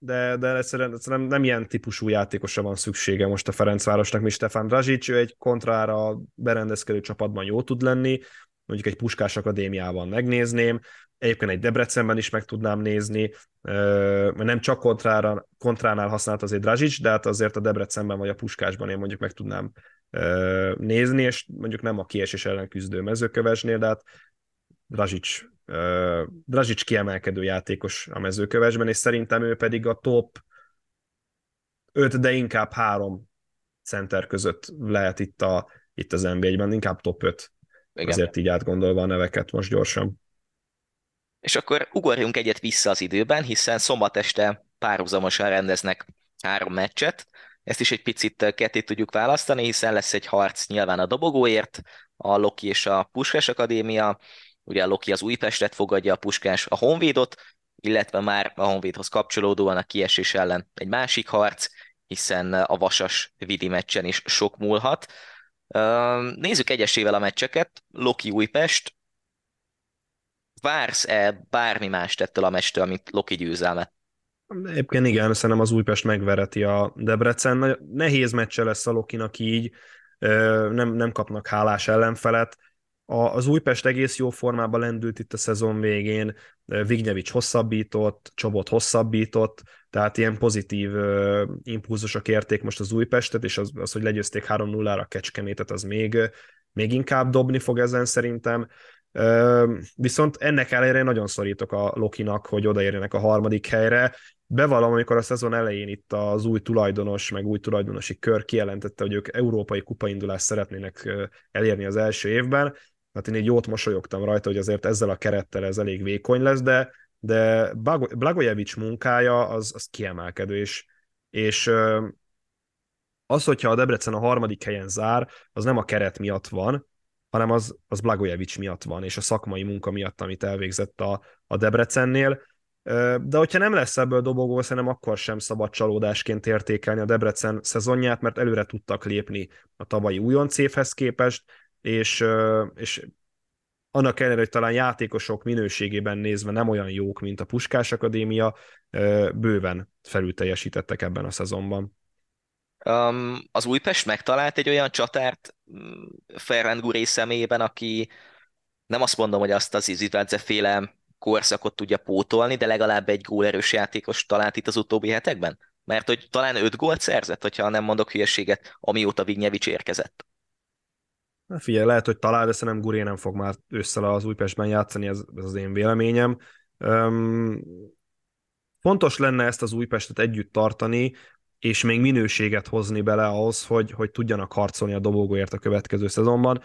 de, de egyszerűen, egyszerűen nem ilyen típusú játékosra van szüksége most a Ferencvárosnak, mi Stefan Drazsics, ő egy kontrára berendezkedő csapatban jó tud lenni, mondjuk egy Puskás Akadémiában megnézném, egyébként egy Debrecenben is meg tudnám nézni, nem csak kontrára, kontránál használt azért Drazsics, de hát azért a Debrecenben vagy a Puskásban én mondjuk meg tudnám nézni, és mondjuk nem a kiesés ellen küzdő mezőkövesnél, de hát Drazsics, Drazsics kiemelkedő játékos a mezőkövesben, és szerintem ő pedig a top 5, de inkább 3 center között lehet itt, a, itt az NBA-ben, inkább top 5. Igen. Azért így átgondolva a neveket most gyorsan. És akkor ugorjunk egyet vissza az időben, hiszen szombat este párhuzamosan rendeznek három meccset. Ezt is egy picit ketté tudjuk választani, hiszen lesz egy harc nyilván a dobogóért, a Loki és a Puskás Akadémia, ugye a Loki az Újpestet fogadja, a Puskás a Honvédot, illetve már a Honvédhoz kapcsolódóan a kiesés ellen egy másik harc, hiszen a Vasas vidi meccsen is sok múlhat. Nézzük egyesével a meccseket. Loki Újpest, vársz-e bármi más ettől a mestől, mint Loki győzelme? Egyébként igen, szerintem az Újpest megvereti a Debrecen. Nehéz meccse lesz a Lokinak így, nem, nem kapnak hálás ellenfelet. Az Újpest egész jó formában lendült itt a szezon végén, Vignyevics hosszabbított, Csobot hosszabbított, tehát ilyen pozitív impulzusok érték most az Újpestet, és az, az hogy legyőzték 3-0-ra a Kecskemétet, az még, még inkább dobni fog ezen szerintem. Viszont ennek ellenére nagyon szorítok a Lokinak, hogy odaérjenek a harmadik helyre. Bevallom, amikor a szezon elején itt az új tulajdonos, meg új tulajdonosi kör kijelentette, hogy ők európai kupaindulást szeretnének elérni az első évben, hát én így jót mosolyogtam rajta, hogy azért ezzel a kerettel ez elég vékony lesz, de, de Blagojevic munkája az, az kiemelkedő, és, és az, hogyha a Debrecen a harmadik helyen zár, az nem a keret miatt van, hanem az, az Blagojevic miatt van, és a szakmai munka miatt, amit elvégzett a, a Debrecennél. De hogyha nem lesz ebből dobogó, szerintem akkor sem szabad csalódásként értékelni a Debrecen szezonját, mert előre tudtak lépni a tavalyi újonc évhez képest, és, és annak ellenére, hogy talán játékosok minőségében nézve nem olyan jók, mint a Puskás Akadémia, bőven felülteljesítettek ebben a szezonban. Um, az Újpest megtalált egy olyan csatárt mm, Ferrand Guré személyében, aki nem azt mondom, hogy azt az Izidvádze féle korszakot tudja pótolni, de legalább egy gólerős játékos talált itt az utóbbi hetekben? Mert hogy talán öt gólt szerzett, hogyha nem mondok hülyeséget, amióta Vignyevics érkezett. Na figyelj, lehet, hogy talál, de szerintem Guré nem fog már ősszel az Újpestben játszani, ez, ez az én véleményem. Um, fontos lenne ezt az Újpestet együtt tartani, és még minőséget hozni bele ahhoz, hogy, hogy tudjanak harcolni a dobogóért a következő szezonban.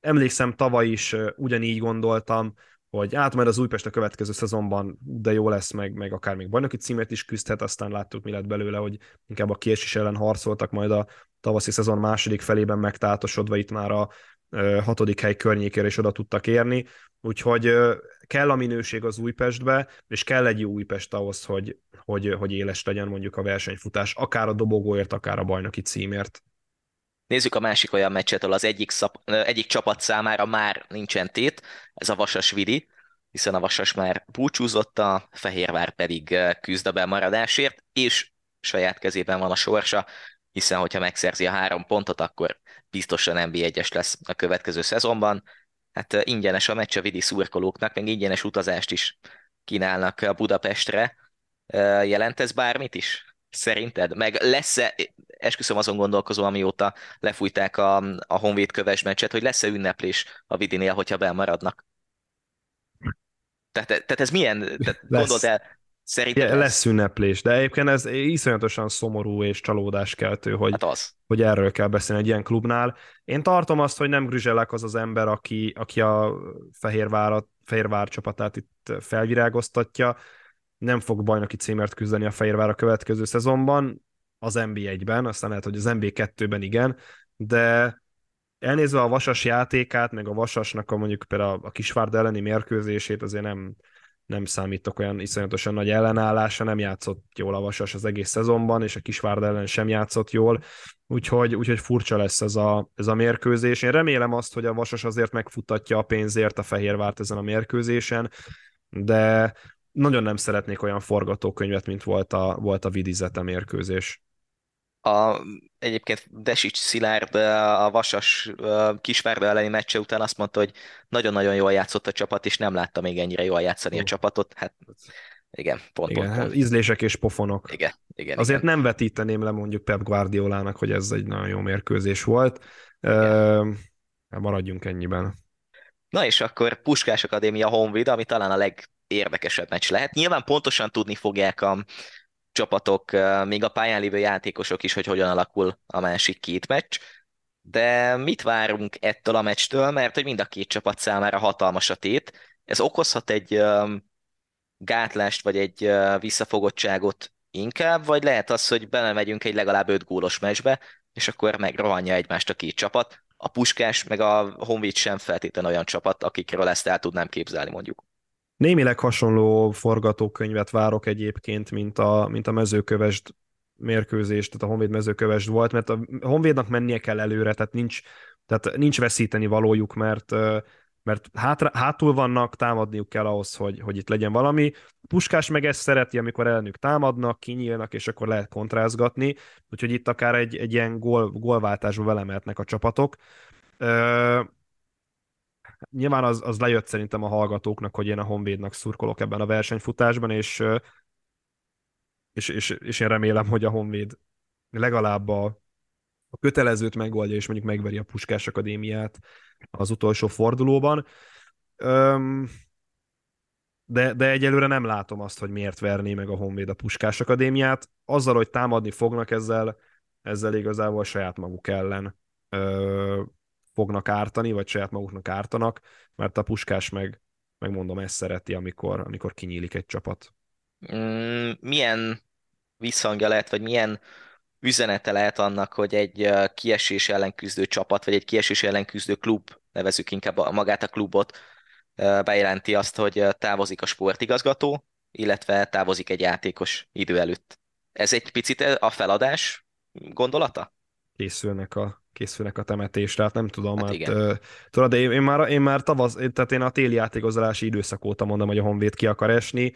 Emlékszem, tavaly is ugyanígy gondoltam, hogy át majd az Újpest a következő szezonban, de jó lesz, meg, meg akár még bajnoki címet is küzdhet, aztán láttuk, mi lett belőle, hogy inkább a késés ellen harcoltak, majd a tavaszi szezon második felében megtátosodva itt már a hatodik hely környékére is oda tudtak érni, úgyhogy kell a minőség az Újpestbe, és kell egy jó Újpest ahhoz, hogy, hogy, hogy éles legyen mondjuk a versenyfutás, akár a dobogóért, akár a bajnoki címért. Nézzük a másik olyan meccset, ahol az egyik, szap, egyik csapat számára már nincsen tét, ez a Vasas Vidi, hiszen a Vasas már búcsúzott, a Fehérvár pedig küzd a bemaradásért, és saját kezében van a sorsa, hiszen hogyha megszerzi a három pontot, akkor biztosan NB1-es lesz a következő szezonban. Hát ingyenes a meccs a Vidi szurkolóknak, meg ingyenes utazást is kínálnak a Budapestre. Jelent ez bármit is? Szerinted? Meg lesz-e, esküszöm azon gondolkozó, amióta lefújták a, a Honvéd köves meccset, hogy lesz-e ünneplés a Vidinél, hogyha belmaradnak? Tehát, tehát ez milyen, tehát gondold el, Szerintem ja, lesz ünneplés, de egyébként ez iszonyatosan szomorú és csalódáskeltő, hogy, hát az. hogy erről kell beszélni egy ilyen klubnál. Én tartom azt, hogy nem Grüzselek az az ember, aki, aki a Fehérvár, Fehérvár csapatát itt felvirágoztatja, nem fog bajnoki címért küzdeni a Fehérvár a következő szezonban, az NB1-ben, aztán lehet, hogy az NB2-ben igen, de elnézve a Vasas játékát, meg a Vasasnak a mondjuk például a Kisvárd elleni mérkőzését azért nem, nem számítok olyan iszonyatosan nagy ellenállása, nem játszott jól a Vasas az egész szezonban, és a Kisvárd ellen sem játszott jól, úgyhogy, úgyhogy furcsa lesz ez a, ez a mérkőzés. Én remélem azt, hogy a Vasas azért megfutatja a pénzért a Fehérvárt ezen a mérkőzésen, de nagyon nem szeretnék olyan forgatókönyvet, mint volt a, volt a Vidizete mérkőzés. A, egyébként Desics Szilárd a Vasas Kisvárda elleni meccse után azt mondta, hogy nagyon-nagyon jól játszott a csapat, és nem látta még ennyire jól játszani a csapatot. Hát igen, pont, igen, pont, pont. Hát ízlések és pofonok. Igen, igen. Azért igen. nem vetíteném le mondjuk Pep Guardiolának, hogy ez egy nagyon jó mérkőzés volt. Igen. Uh, maradjunk ennyiben. Na és akkor Puskás Akadémia Honvéd, ami talán a legérdekesebb meccs lehet. Nyilván pontosan tudni fogják a csapatok, még a pályán lévő játékosok is, hogy hogyan alakul a másik két meccs. De mit várunk ettől a meccstől, mert hogy mind a két csapat számára hatalmas a tét. Ez okozhat egy gátlást, vagy egy visszafogottságot inkább, vagy lehet az, hogy belemegyünk egy legalább öt gólos meccsbe, és akkor megrohanja egymást a két csapat. A Puskás meg a Honvéd sem feltétlenül olyan csapat, akikről ezt el tudnám képzelni mondjuk. Némileg hasonló forgatókönyvet várok egyébként, mint a, mint a mezőkövesd mérkőzés, tehát a Honvéd mezőkövesd volt, mert a Honvédnak mennie kell előre, tehát nincs, tehát nincs veszíteni valójuk, mert, mert hátra, hátul vannak, támadniuk kell ahhoz, hogy, hogy itt legyen valami. Puskás meg ezt szereti, amikor ellenük támadnak, kinyílnak, és akkor lehet kontrázgatni, úgyhogy itt akár egy, egy ilyen gól, gólváltásba velemeltnek a csapatok nyilván az, az lejött szerintem a hallgatóknak, hogy én a Honvédnak szurkolok ebben a versenyfutásban, és, és, és, és én remélem, hogy a Honvéd legalább a, a kötelezőt megoldja, és mondjuk megveri a Puskás Akadémiát az utolsó fordulóban. Öm, de, de egyelőre nem látom azt, hogy miért verné meg a Honvéd a Puskás Akadémiát. Azzal, hogy támadni fognak ezzel, ezzel igazából saját maguk ellen ö, fognak ártani, vagy saját maguknak ártanak, mert a puskás meg, megmondom, ezt szereti, amikor, amikor kinyílik egy csapat. Mm, milyen visszhangja lehet, vagy milyen üzenete lehet annak, hogy egy kiesés ellen küzdő csapat, vagy egy kiesés ellen küzdő klub, nevezük inkább magát a klubot, bejelenti azt, hogy távozik a sportigazgató, illetve távozik egy játékos idő előtt. Ez egy picit a feladás gondolata? Készülnek a készülnek a temetésre, hát nem tudom, Hát hát, ö, tudod, de én, én, már, én már tavasz, tehát én a téli játékozási időszak óta mondom, hogy a Honvéd ki akar esni,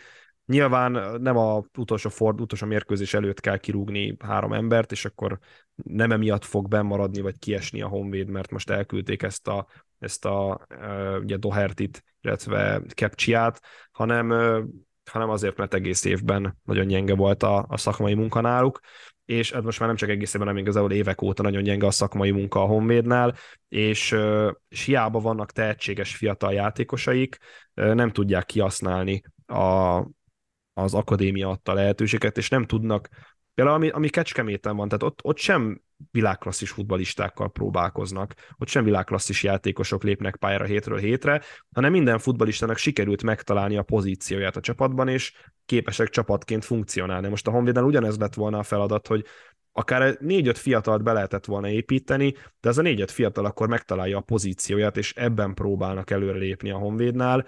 Nyilván nem a utolsó, ford, utolsó mérkőzés előtt kell kirúgni három embert, és akkor nem emiatt fog bemaradni, vagy kiesni a Honvéd, mert most elküldték ezt a, ezt a ugye Dohertit, illetve Kepcsiát, hanem, hanem azért, mert egész évben nagyon gyenge volt a, a szakmai munka náluk, és ez most már nem csak egész évben, hanem igazából évek óta nagyon gyenge a szakmai munka a Honvédnál, és, és hiába vannak tehetséges fiatal játékosaik, nem tudják kihasználni a, az akadémia adta lehetőséget, és nem tudnak, például ami, ami Kecskeméten van, tehát ott, ott sem világklasszis futbalistákkal próbálkoznak, ott sem világklasszis játékosok lépnek pályára hétről hétre, hanem minden futbalistának sikerült megtalálni a pozícióját a csapatban, és képesek csapatként funkcionálni. Most a Honvédnál ugyanez lett volna a feladat, hogy akár négy-öt fiatalt be lehetett volna építeni, de ez a négy-öt fiatal akkor megtalálja a pozícióját, és ebben próbálnak előre lépni a Honvédnál.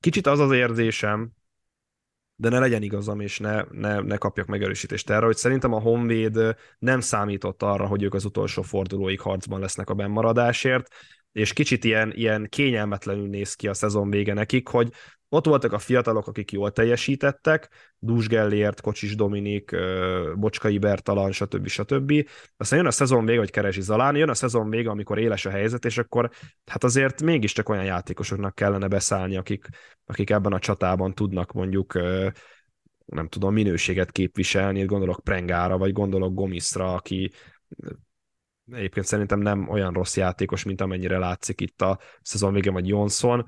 Kicsit az az érzésem, de ne legyen igazam, és ne, ne, ne kapjak megerősítést erre, hogy szerintem a Honvéd nem számított arra, hogy ők az utolsó fordulóig harcban lesznek a bennmaradásért, és kicsit ilyen, ilyen kényelmetlenül néz ki a szezon vége nekik, hogy ott voltak a fiatalok, akik jól teljesítettek, Dús Gellért, Kocsis Dominik, Bocskai Bertalan, stb. stb. Aztán jön a szezon vége, hogy Keresi Zalán, jön a szezon vége, amikor éles a helyzet, és akkor hát azért mégiscsak olyan játékosoknak kellene beszállni, akik, akik ebben a csatában tudnak mondjuk nem tudom, minőséget képviselni, gondolok Prengára, vagy gondolok Gomiszra, aki egyébként szerintem nem olyan rossz játékos, mint amennyire látszik itt a szezon vége, vagy Jonson,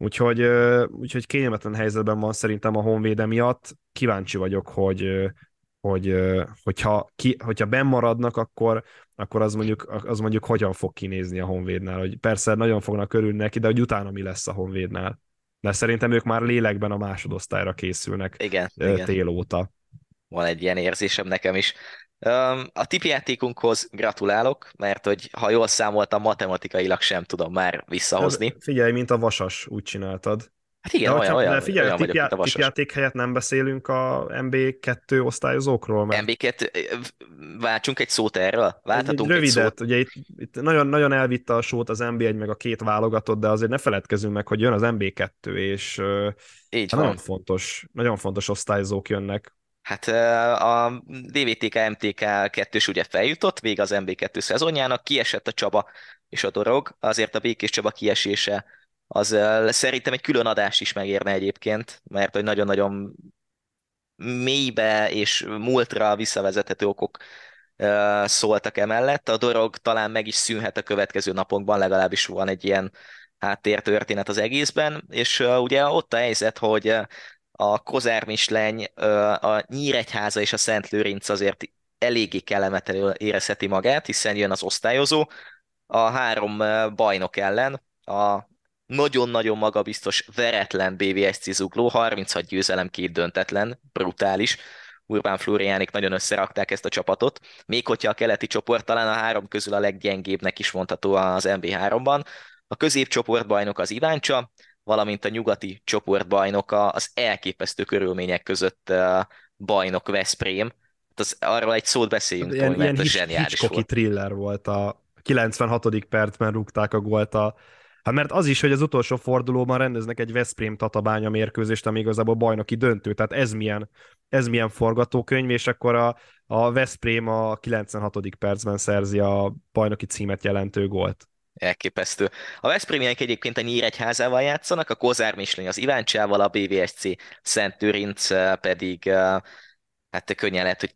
Úgyhogy, úgyhogy kényelmetlen helyzetben van szerintem a Honvéd miatt. Kíváncsi vagyok, hogy, hogy hogyha, ki, hogyha benn maradnak, akkor, akkor az, mondjuk, az mondjuk hogyan fog kinézni a Honvédnál. Hogy persze nagyon fognak örülni neki, de hogy utána mi lesz a Honvédnál. De szerintem ők már lélekben a másodosztályra készülnek igen, tél igen. óta. Van egy ilyen érzésem nekem is. A tipjátékunkhoz gratulálok, mert hogy ha jól számoltam, matematikailag sem tudom már visszahozni. Figyelj, mint a vasas, úgy csináltad. Hát igen, de olyan, olyan, de figyelj, olyan tipjá, vagyok, tipjáték helyett nem beszélünk a MB2 osztályozókról? Mert... MB2, váltsunk egy szót erről? Válthatunk egy rövidet, egy szót? ugye itt, itt nagyon, nagyon elvitte a sót az MB1 meg a két válogatott, de azért ne feledkezzünk meg, hogy jön az MB2, és Így hát nagyon fontos, nagyon fontos osztályozók jönnek. Hát a DVTK MTK 2 ugye feljutott, vég az MB2 szezonjának, kiesett a Csaba és a Dorog, azért a Békés Csaba kiesése az szerintem egy külön adás is megérne egyébként, mert hogy nagyon-nagyon mélybe és múltra visszavezethető okok szóltak emellett. A Dorog talán meg is szűnhet a következő napokban, legalábbis van egy ilyen háttértörténet az egészben, és ugye ott a helyzet, hogy a Kozár Misleny, a Nyíregyháza és a Szent Lőrinc azért eléggé kellemetlenül érezheti magát, hiszen jön az osztályozó a három bajnok ellen, a nagyon-nagyon magabiztos, veretlen BVSC zugló, 36 győzelem, két döntetlen, brutális. Urbán Flóriánik nagyon összerakták ezt a csapatot, még hogyha a keleti csoport talán a három közül a leggyengébbnek is mondható az MB3-ban. A középcsoportbajnok az Iváncsa, valamint a nyugati csoportbajnoka az elképesztő körülmények között bajnok Veszprém. Hát az, arról egy szót beszéljünk, ilyen, Tomi, mert ilyen ez zseniális volt. thriller volt a 96. percben rúgták a gólt a Hát mert az is, hogy az utolsó fordulóban rendeznek egy Veszprém tatabánya mérkőzést, ami igazából bajnoki döntő, tehát ez milyen, ez milyen forgatókönyv, és akkor a, a Veszprém a 96. percben szerzi a bajnoki címet jelentő gólt elképesztő. A Veszprémiek egyébként a Nyíregyházával játszanak, a Kozár Mislény az Iváncsával, a BVSC Szent Tőrinc eh, pedig eh, hát könnyen lehet, hogy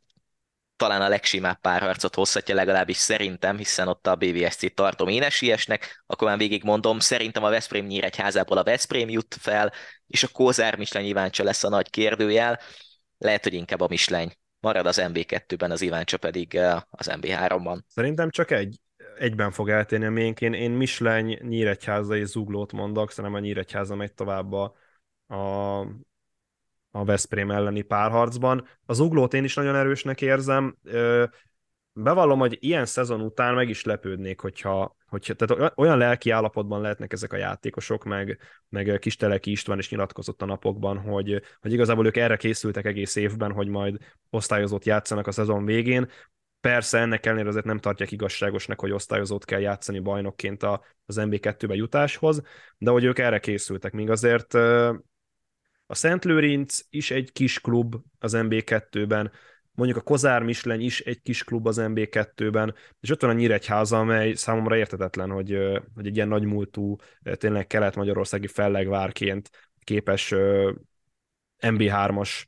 talán a legsimább párharcot hozhatja legalábbis szerintem, hiszen ott a BVSC tartom én esélyesnek, akkor már végig mondom, szerintem a Veszprém Nyíregyházából a Veszprém jut fel, és a Kózár Misleny Iváncsa lesz a nagy kérdőjel, lehet, hogy inkább a Misleny. Marad az MB2-ben, az Iváncsa pedig eh, az MB3-ban. Szerintem csak egy egyben fog eltérni a miénk. Én, én Misleny, Nyíregyháza és Zuglót mondok, szerintem a Nyíregyháza megy tovább a, a, a Veszprém elleni párharcban. Az Zuglót én is nagyon erősnek érzem. Bevallom, hogy ilyen szezon után meg is lepődnék, hogyha, hogyha tehát olyan lelki állapotban lehetnek ezek a játékosok, meg, meg Kisteleki István is nyilatkozott a napokban, hogy, hogy igazából ők erre készültek egész évben, hogy majd osztályozott játszanak a szezon végén, Persze ennek ellenére azért nem tartják igazságosnak, hogy osztályozót kell játszani bajnokként az NB2-be jutáshoz, de hogy ők erre készültek, míg azért a Szent Lőrinc is egy kis klub az NB2-ben, mondjuk a Kozár Misleny is egy kis klub az MB2-ben, és ott van a Nyíregyháza, amely számomra értetetlen, hogy, hogy egy ilyen nagymúltú, tényleg kelet-magyarországi fellegvárként képes MB3-as,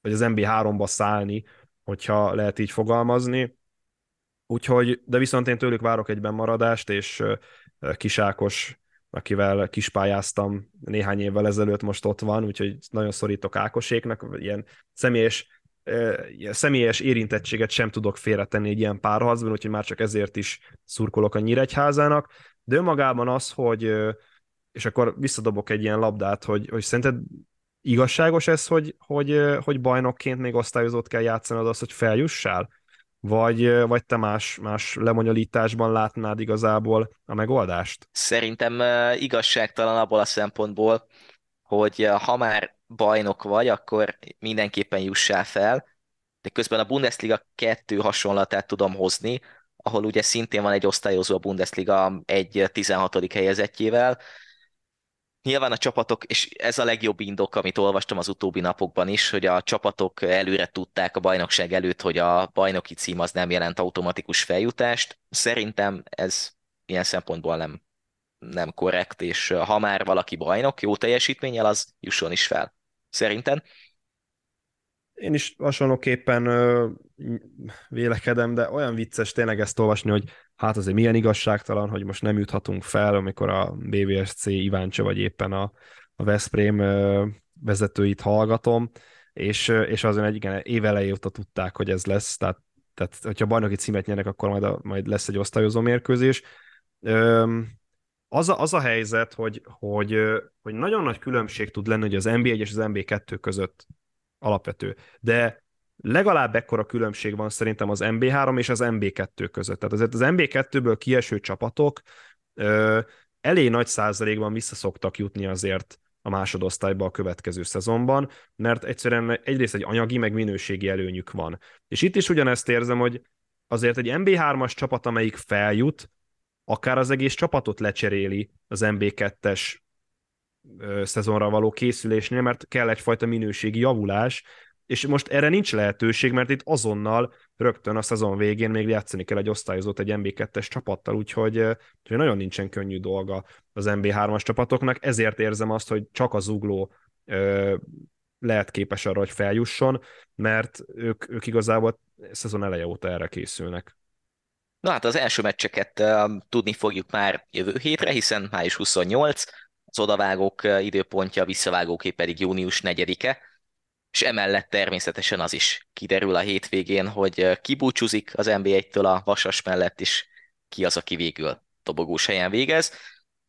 vagy az MB3-ba szállni, hogyha lehet így fogalmazni. Úgyhogy, de viszont én tőlük várok egyben maradást, és Kisákos, akivel kispályáztam néhány évvel ezelőtt, most ott van, úgyhogy nagyon szorítok Ákoséknak, ilyen személyes személyes érintettséget sem tudok félretenni egy ilyen párharcban, úgyhogy már csak ezért is szurkolok a Nyíregyházának, de önmagában az, hogy és akkor visszadobok egy ilyen labdát, hogy, hogy szerinted igazságos ez, hogy, hogy, hogy bajnokként még osztályozót kell játszanod az, hogy feljussál? Vagy, vagy te más, más lemonyolításban látnád igazából a megoldást? Szerintem igazságtalan abból a szempontból, hogy ha már bajnok vagy, akkor mindenképpen jussál fel, de közben a Bundesliga kettő hasonlatát tudom hozni, ahol ugye szintén van egy osztályozó a Bundesliga egy 16. helyezettjével, Nyilván a csapatok, és ez a legjobb indok, amit olvastam az utóbbi napokban is, hogy a csapatok előre tudták a bajnokság előtt, hogy a bajnoki cím az nem jelent automatikus feljutást. Szerintem ez ilyen szempontból nem, nem korrekt, és ha már valaki bajnok, jó teljesítménnyel, az jusson is fel. Szerintem? Én is hasonlóképpen ö, vélekedem, de olyan vicces tényleg ezt olvasni, hogy hát azért milyen igazságtalan, hogy most nem juthatunk fel, amikor a BVSC Iváncsa vagy éppen a, a Veszprém vezetőit hallgatom, és, és azért egy igen, évelejé óta tudták, hogy ez lesz, tehát, tehát hogyha bajnoki címet nyernek, akkor majd, a, majd lesz egy osztályozó mérkőzés. Ö, az a, az a helyzet, hogy, hogy, hogy nagyon nagy különbség tud lenni hogy az NBA1 és az NBA2 között alapvető. De legalább ekkora különbség van szerintem az MB3 és az MB2 között. Tehát azért az MB2-ből kieső csapatok ö, elég nagy százalékban vissza szoktak jutni azért a másodosztályba a következő szezonban, mert egyszerűen egyrészt egy anyagi, meg minőségi előnyük van. És itt is ugyanezt érzem, hogy azért egy MB3-as csapat, amelyik feljut, akár az egész csapatot lecseréli az MB2-es szezonra való készülésnél, mert kell egyfajta minőségi javulás, és most erre nincs lehetőség, mert itt azonnal rögtön a szezon végén még játszani kell egy osztályozót egy MB2-es csapattal, úgyhogy, úgyhogy nagyon nincsen könnyű dolga az MB3-as csapatoknak, ezért érzem azt, hogy csak az ugló ö, lehet képes arra, hogy feljusson, mert ők, ők igazából szezon eleje óta erre készülnek. Na hát az első meccseket uh, tudni fogjuk már jövő hétre, hiszen május 28, az odavágók időpontja, a visszavágóké pedig június 4-e, és emellett természetesen az is kiderül a hétvégén, hogy ki búcsúzik az NBA-től a Vasas mellett, és ki az, aki végül dobogós helyen végez.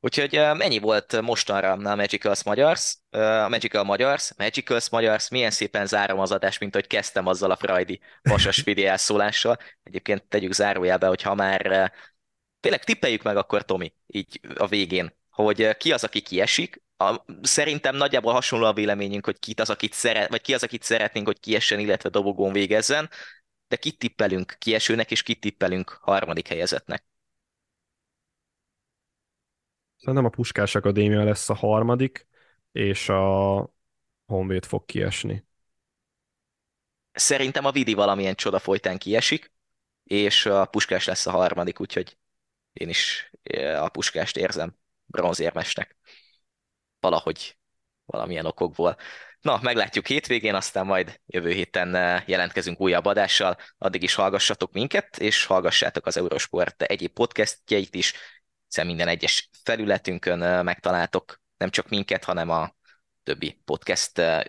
Úgyhogy ennyi volt mostanra a Magicals Magyars, a Magical Magyars, Magicals Magyars, milyen szépen zárom az adást, mint hogy kezdtem azzal a Frajdi Vasas szólással. Egyébként tegyük zárójelbe, hogy ha már tényleg tippeljük meg akkor, Tomi, így a végén, hogy ki az, aki kiesik. A, szerintem nagyjából hasonló a véleményünk, hogy ki az, akit szeret, vagy ki az, akit szeretnénk, hogy kiessen, illetve dobogón végezzen, de kit tippelünk kiesőnek, és kit tippelünk harmadik helyezetnek. Szerintem a Puskás Akadémia lesz a harmadik, és a Honvéd fog kiesni. Szerintem a Vidi valamilyen csoda folytán kiesik, és a Puskás lesz a harmadik, úgyhogy én is eh, a Puskást érzem bronzérmesnek. Valahogy valamilyen okokból. Na, meglátjuk hétvégén, aztán majd jövő héten eh, jelentkezünk újabb adással. Addig is hallgassatok minket, és hallgassátok az Eurosport egyéb podcastjeit is, hiszen minden egyes felületünkön eh, megtaláltok nem csak minket, hanem a többi podcast eh,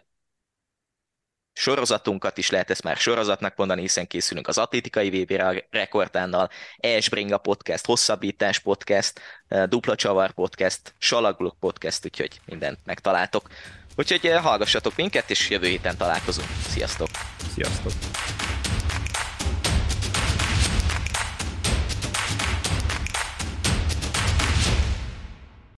sorozatunkat is lehet ezt már sorozatnak mondani, hiszen készülünk az atlétikai VB rekordtánnal, Esbringa podcast, Hosszabbítás podcast, Dupla Csavar podcast, Salagluk podcast, úgyhogy mindent megtaláltok. Úgyhogy hallgassatok minket, és jövő héten találkozunk. Sziasztok! Sziasztok!